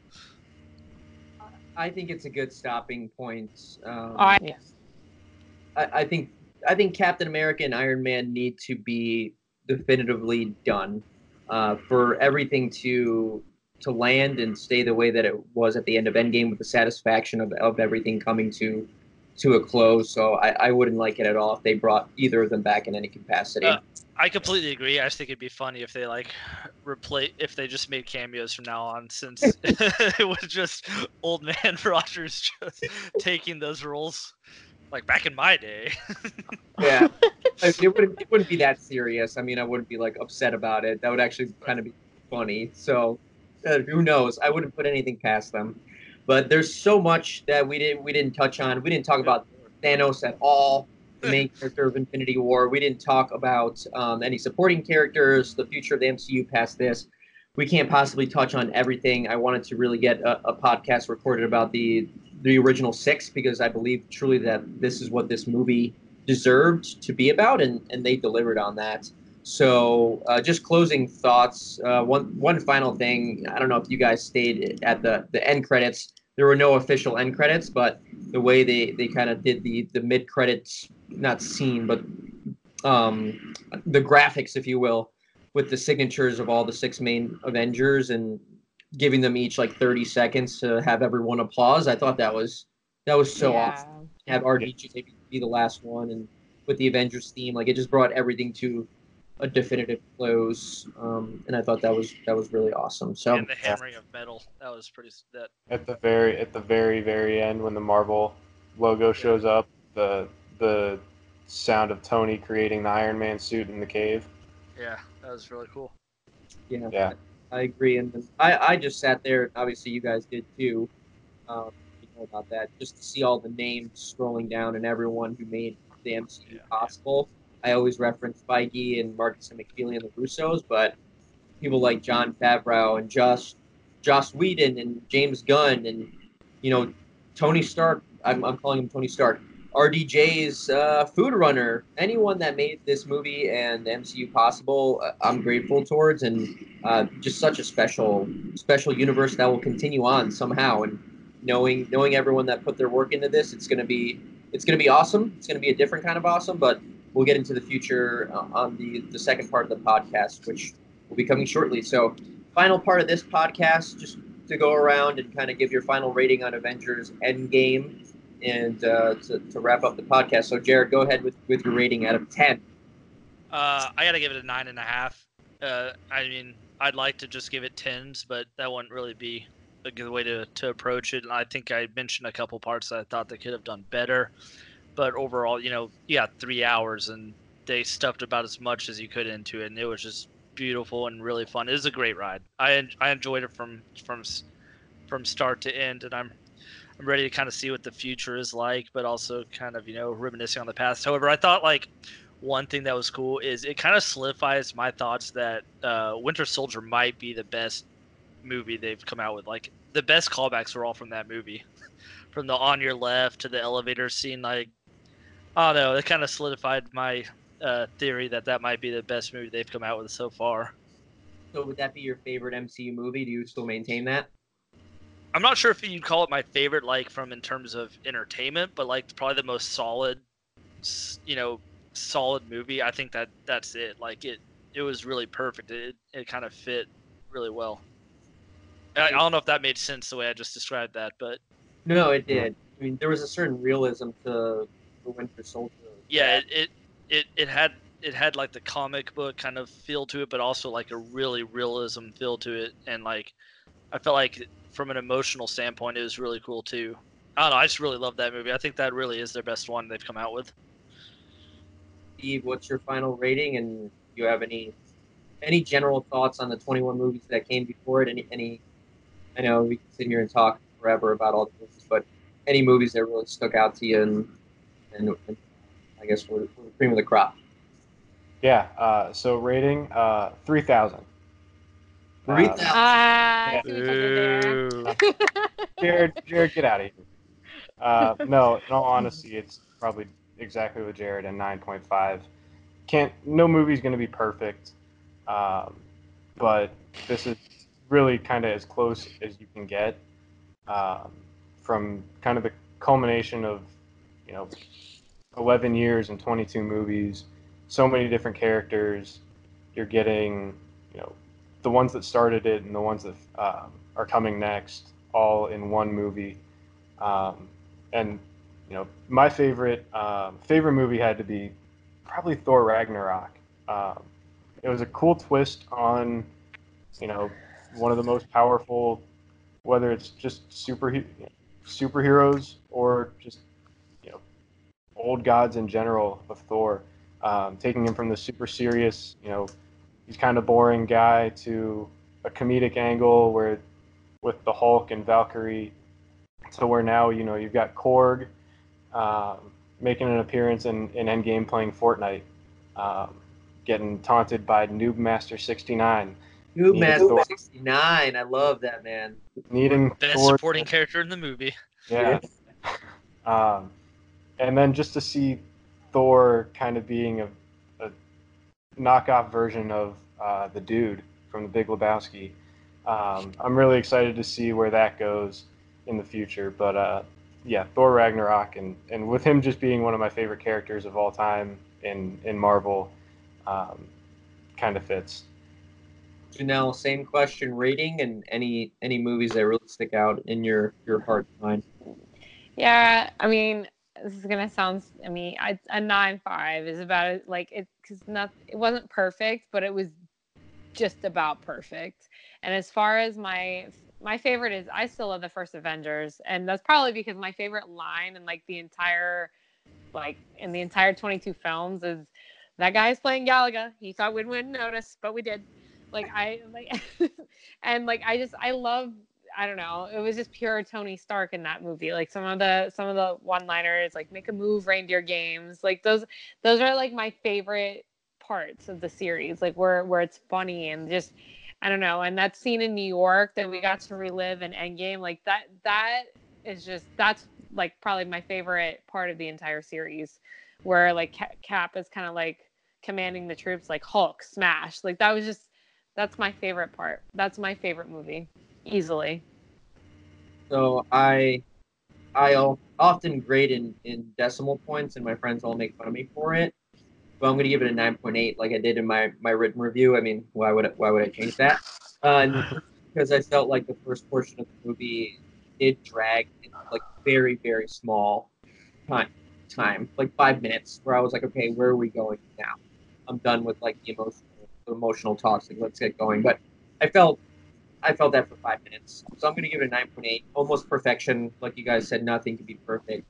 I think it's a good stopping point. Um, I, yes. I, I think I think Captain America and Iron Man need to be definitively done uh, for everything to to land and stay the way that it was at the end of Endgame with the satisfaction of, of everything coming to to a close. So I, I wouldn't like it at all if they brought either of them back in any capacity. Uh, I completely agree. I just think it'd be funny if they like replace if they just made cameos from now on, since it was just old man Rogers just taking those roles. Like back in my day. yeah, I- it wouldn't it wouldn't be that serious. I mean, I wouldn't be like upset about it. That would actually kind of be funny. So who knows? I wouldn't put anything past them. But there's so much that we didn't we didn't touch on. We didn't talk about Thanos at all, the main character of Infinity War. We didn't talk about um, any supporting characters, the future of the MCU past this. We can't possibly touch on everything. I wanted to really get a, a podcast recorded about the the original six because I believe truly that this is what this movie deserved to be about, and and they delivered on that. So, uh, just closing thoughts. Uh, one one final thing. I don't know if you guys stayed at the the end credits. There were no official end credits, but the way they they kind of did the the mid credits, not scene, but um, the graphics, if you will, with the signatures of all the six main Avengers and giving them each like 30 seconds to have everyone applause. I thought that was that was so yeah. awesome. Have RDJ be the last one and with the Avengers theme, like it just brought everything to a definitive close, um, and I thought that was that was really awesome. So and the hammering of metal that was pretty that At the very at the very very end, when the Marvel logo shows up, the the sound of Tony creating the Iron Man suit in the cave. yeah that was really cool. yeah, Yeah. I agree, and I I just sat there. Obviously, you guys did too. Um, you know about that, just to see all the names scrolling down and everyone who made the MCU Yeah. possible. I always reference Feige and Markus and McFeely and the Russos, but people like Jon Favreau and Josh, Joss Whedon and James Gunn and you know Tony Stark. I'm, I'm calling him Tony Stark. RDJ's uh, Food Runner. Anyone that made this movie and the MCU possible, uh, I'm grateful towards, and uh, just such a special special universe that will continue on somehow. And knowing knowing everyone that put their work into this, it's gonna be it's gonna be awesome. It's gonna be a different kind of awesome, but we'll get into the future uh, on the the second part of the podcast, which will be coming shortly. So, final part of this podcast, just to go around and kind of give your final rating on Avengers Endgame, and uh, to, to wrap up the podcast. So, Jared, go ahead with with your rating out of ten. Uh, I gotta give it a nine and a half. Uh, I mean, I'd like to just give it tens, but that wouldn't really be a good way to, to approach it. And I think I mentioned a couple parts that I thought they could have done better. But overall, you know, got three hours and they stuffed about as much as you could into it, and it was just beautiful and really fun. It was a great ride. I I enjoyed it from from from start to end, and I'm I'm ready to kind of see what the future is like, but also kind of you know reminiscing on the past. However, I thought like one thing that was cool is it kind of solidifies my thoughts that uh, Winter Soldier might be the best movie they've come out with. Like the best callbacks were all from that movie, from the on your left to the elevator scene. Like Don't know, it kind of solidified my uh, theory that that might be the best movie they've come out with so far. So, would that be your favorite MCU movie? Do you still maintain that? I'm not sure if you'd call it my favorite, like from in terms of entertainment, but like probably the most solid, you know, solid movie. I think that that's it. Like it, it was really perfect. It it kind of fit really well. I, I don't know if that made sense the way I just described that, but No, it did. I mean, there was a certain realism to the Winter Soldier. yeah, it it, it, it had it had like the comic book kind of feel to it, but also like a really realism feel to it, and like I felt like from an emotional standpoint, it was really cool too. I don't know. I just really love that movie. I think that really is their best one they've come out with. Steve, what's your final rating? And do you have any any general thoughts on the 21 movies that came before it? Any any? I know we can sit here and talk forever about all the movies, but any movies that really stuck out to you and and, and I guess we're, we're the cream of the crop. Yeah. Uh, so rating uh, three thousand. Three Uh, thousand. Ah, I see what you did there. Jared, Jared, get out of here. Uh, no, in all honesty, it's probably exactly with Jared and 9.5. Can't no movie's going to be perfect, um, but this is really kind of as close as you can get um, from kind of the culmination of you know 11 years and 22 movies, so many different characters. You're getting you know the ones that started it and the ones that um, are coming next all in one movie. Um, and you know, my favorite um, favorite movie had to be probably Thor Ragnarok. Um, it was a cool twist on you know one of the most powerful, whether it's just super superheroes or just old gods in general of Thor, um, taking him from the super serious you know he's kind of boring guy to a comedic angle where with the Hulk and Valkyrie to where now you know you've got Korg um, making an appearance in, in Endgame playing Fortnite, um, getting taunted by Noob Master 69, Noob Needed Master Thor. 69. I love that man. needing Best Thor. supporting character in the movie. Yeah. um, and then just to see Thor kind of being a, a knockoff version of uh, the dude from the Big Lebowski. Um, I'm really excited to see where that goes in the future. But uh, yeah, Thor Ragnarok, and, and with him just being one of my favorite characters of all time in, in Marvel, um, kind of fits. Janelle, same question. Rating and any any movies that really stick out in your your heart and mind. Yeah, I mean, this is gonna sound. I mean, I, a nine five is about like it because not it wasn't perfect, but it was just about perfect. And as far as my my favorite is, I still love the first Avengers, and that's probably because my favorite line in like the entire like in the entire 22 films is that guy's playing Galaga. He thought we wouldn't notice, but we did. Like I like, and like I just I love I don't know. It was just pure Tony Stark in that movie. Like some of the some of the one-liners, like "Make a move, reindeer games." Like those those are like my favorite parts of the series. Like where where it's funny and just I don't know. And that scene in New York that we got to relive in Endgame, like that that is just that's like probably my favorite part of the entire series, where like Cap is kind of like commanding the troops like Hulk smash. Like that was just that's my favorite part. That's my favorite movie easily. So I I'll often grade in, in decimal points, and my friends all make fun of me for it. But I'm going to give it a 9.8, like I did in my, my written review. I mean, why would I, why would I change that? Uh, because I felt like the first portion of the movie did drag in like very very small time time, like five minutes, where I was like, okay, where are we going now? I'm done with like the emotional the emotional talks. Like, let's get going. But I felt I felt that for five minutes. So I'm going to give it a 9.8. Almost perfection. Like you guys said, nothing can be perfect.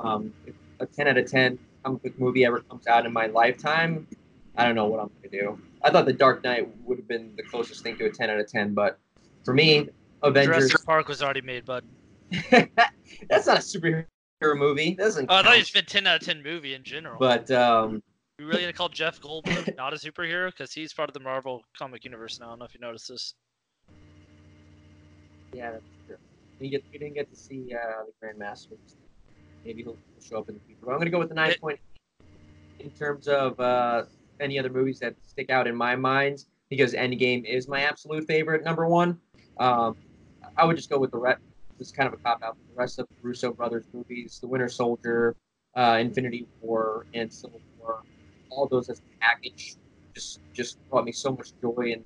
Um, a 10 out of 10 comic book movie ever comes out in my lifetime, I don't know what I'm going to do. I thought The Dark Knight would have been the closest thing to a 10 out of 10, but for me, Avengers. Jurassic Park was already made, bud. That's not a superhero movie. That doesn't. Oh, I thought you meant 10 out of 10 movie in general. But um, we really gonna call Jeff Goldblum not a superhero because he's part of the Marvel comic universe now. I don't know if you noticed this. Yeah, that's true. We, get, we didn't get to see uh, the Grandmaster. Maybe he'll show up in the future. But I'm going to go with the nine point. In terms of uh, any other movies that stick out in my mind, because Endgame is my absolute favorite, number one. Um, I would just go with the rest. This is kind of a cop out. The rest of the Russo brothers movies, The Winter Soldier, uh, Infinity War, and Civil War, all those as a package, just just brought me so much joy and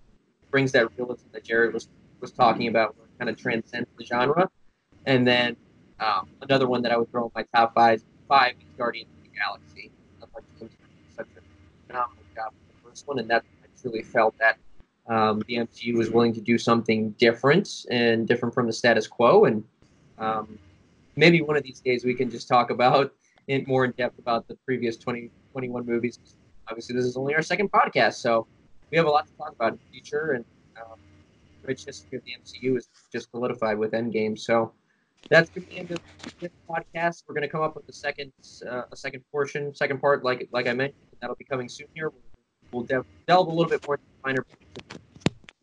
brings that realism that Jared was was talking about kind of transcends the genre. And then um, another one that I would throw in my top five, five is Guardians of the Galaxy. Such a phenomenal job with the first one, and that I truly felt that um, the MCU was willing to do something different and different from the status quo. And um, maybe one of these days we can just talk about it more in depth about the previous 20, 21 movies. Obviously, this is only our second podcast, so we have a lot to talk about in the future. And um, rich history of the MCU is just solidified with Endgame. So that's the end of this podcast. We're going to come up with a second, uh, a second portion, second part, like like I mentioned. That'll be coming soon here. We'll delve, delve a little bit more finer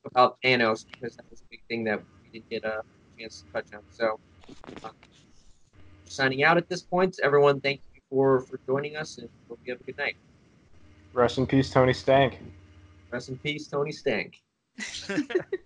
about Thanos because that was a big thing that we didn't get a chance to touch on. So, uh, signing out at this point. Everyone, thank you for for joining us, and hope you have a good night. Rest in peace, Tony Stank. Rest in peace, Tony Stank.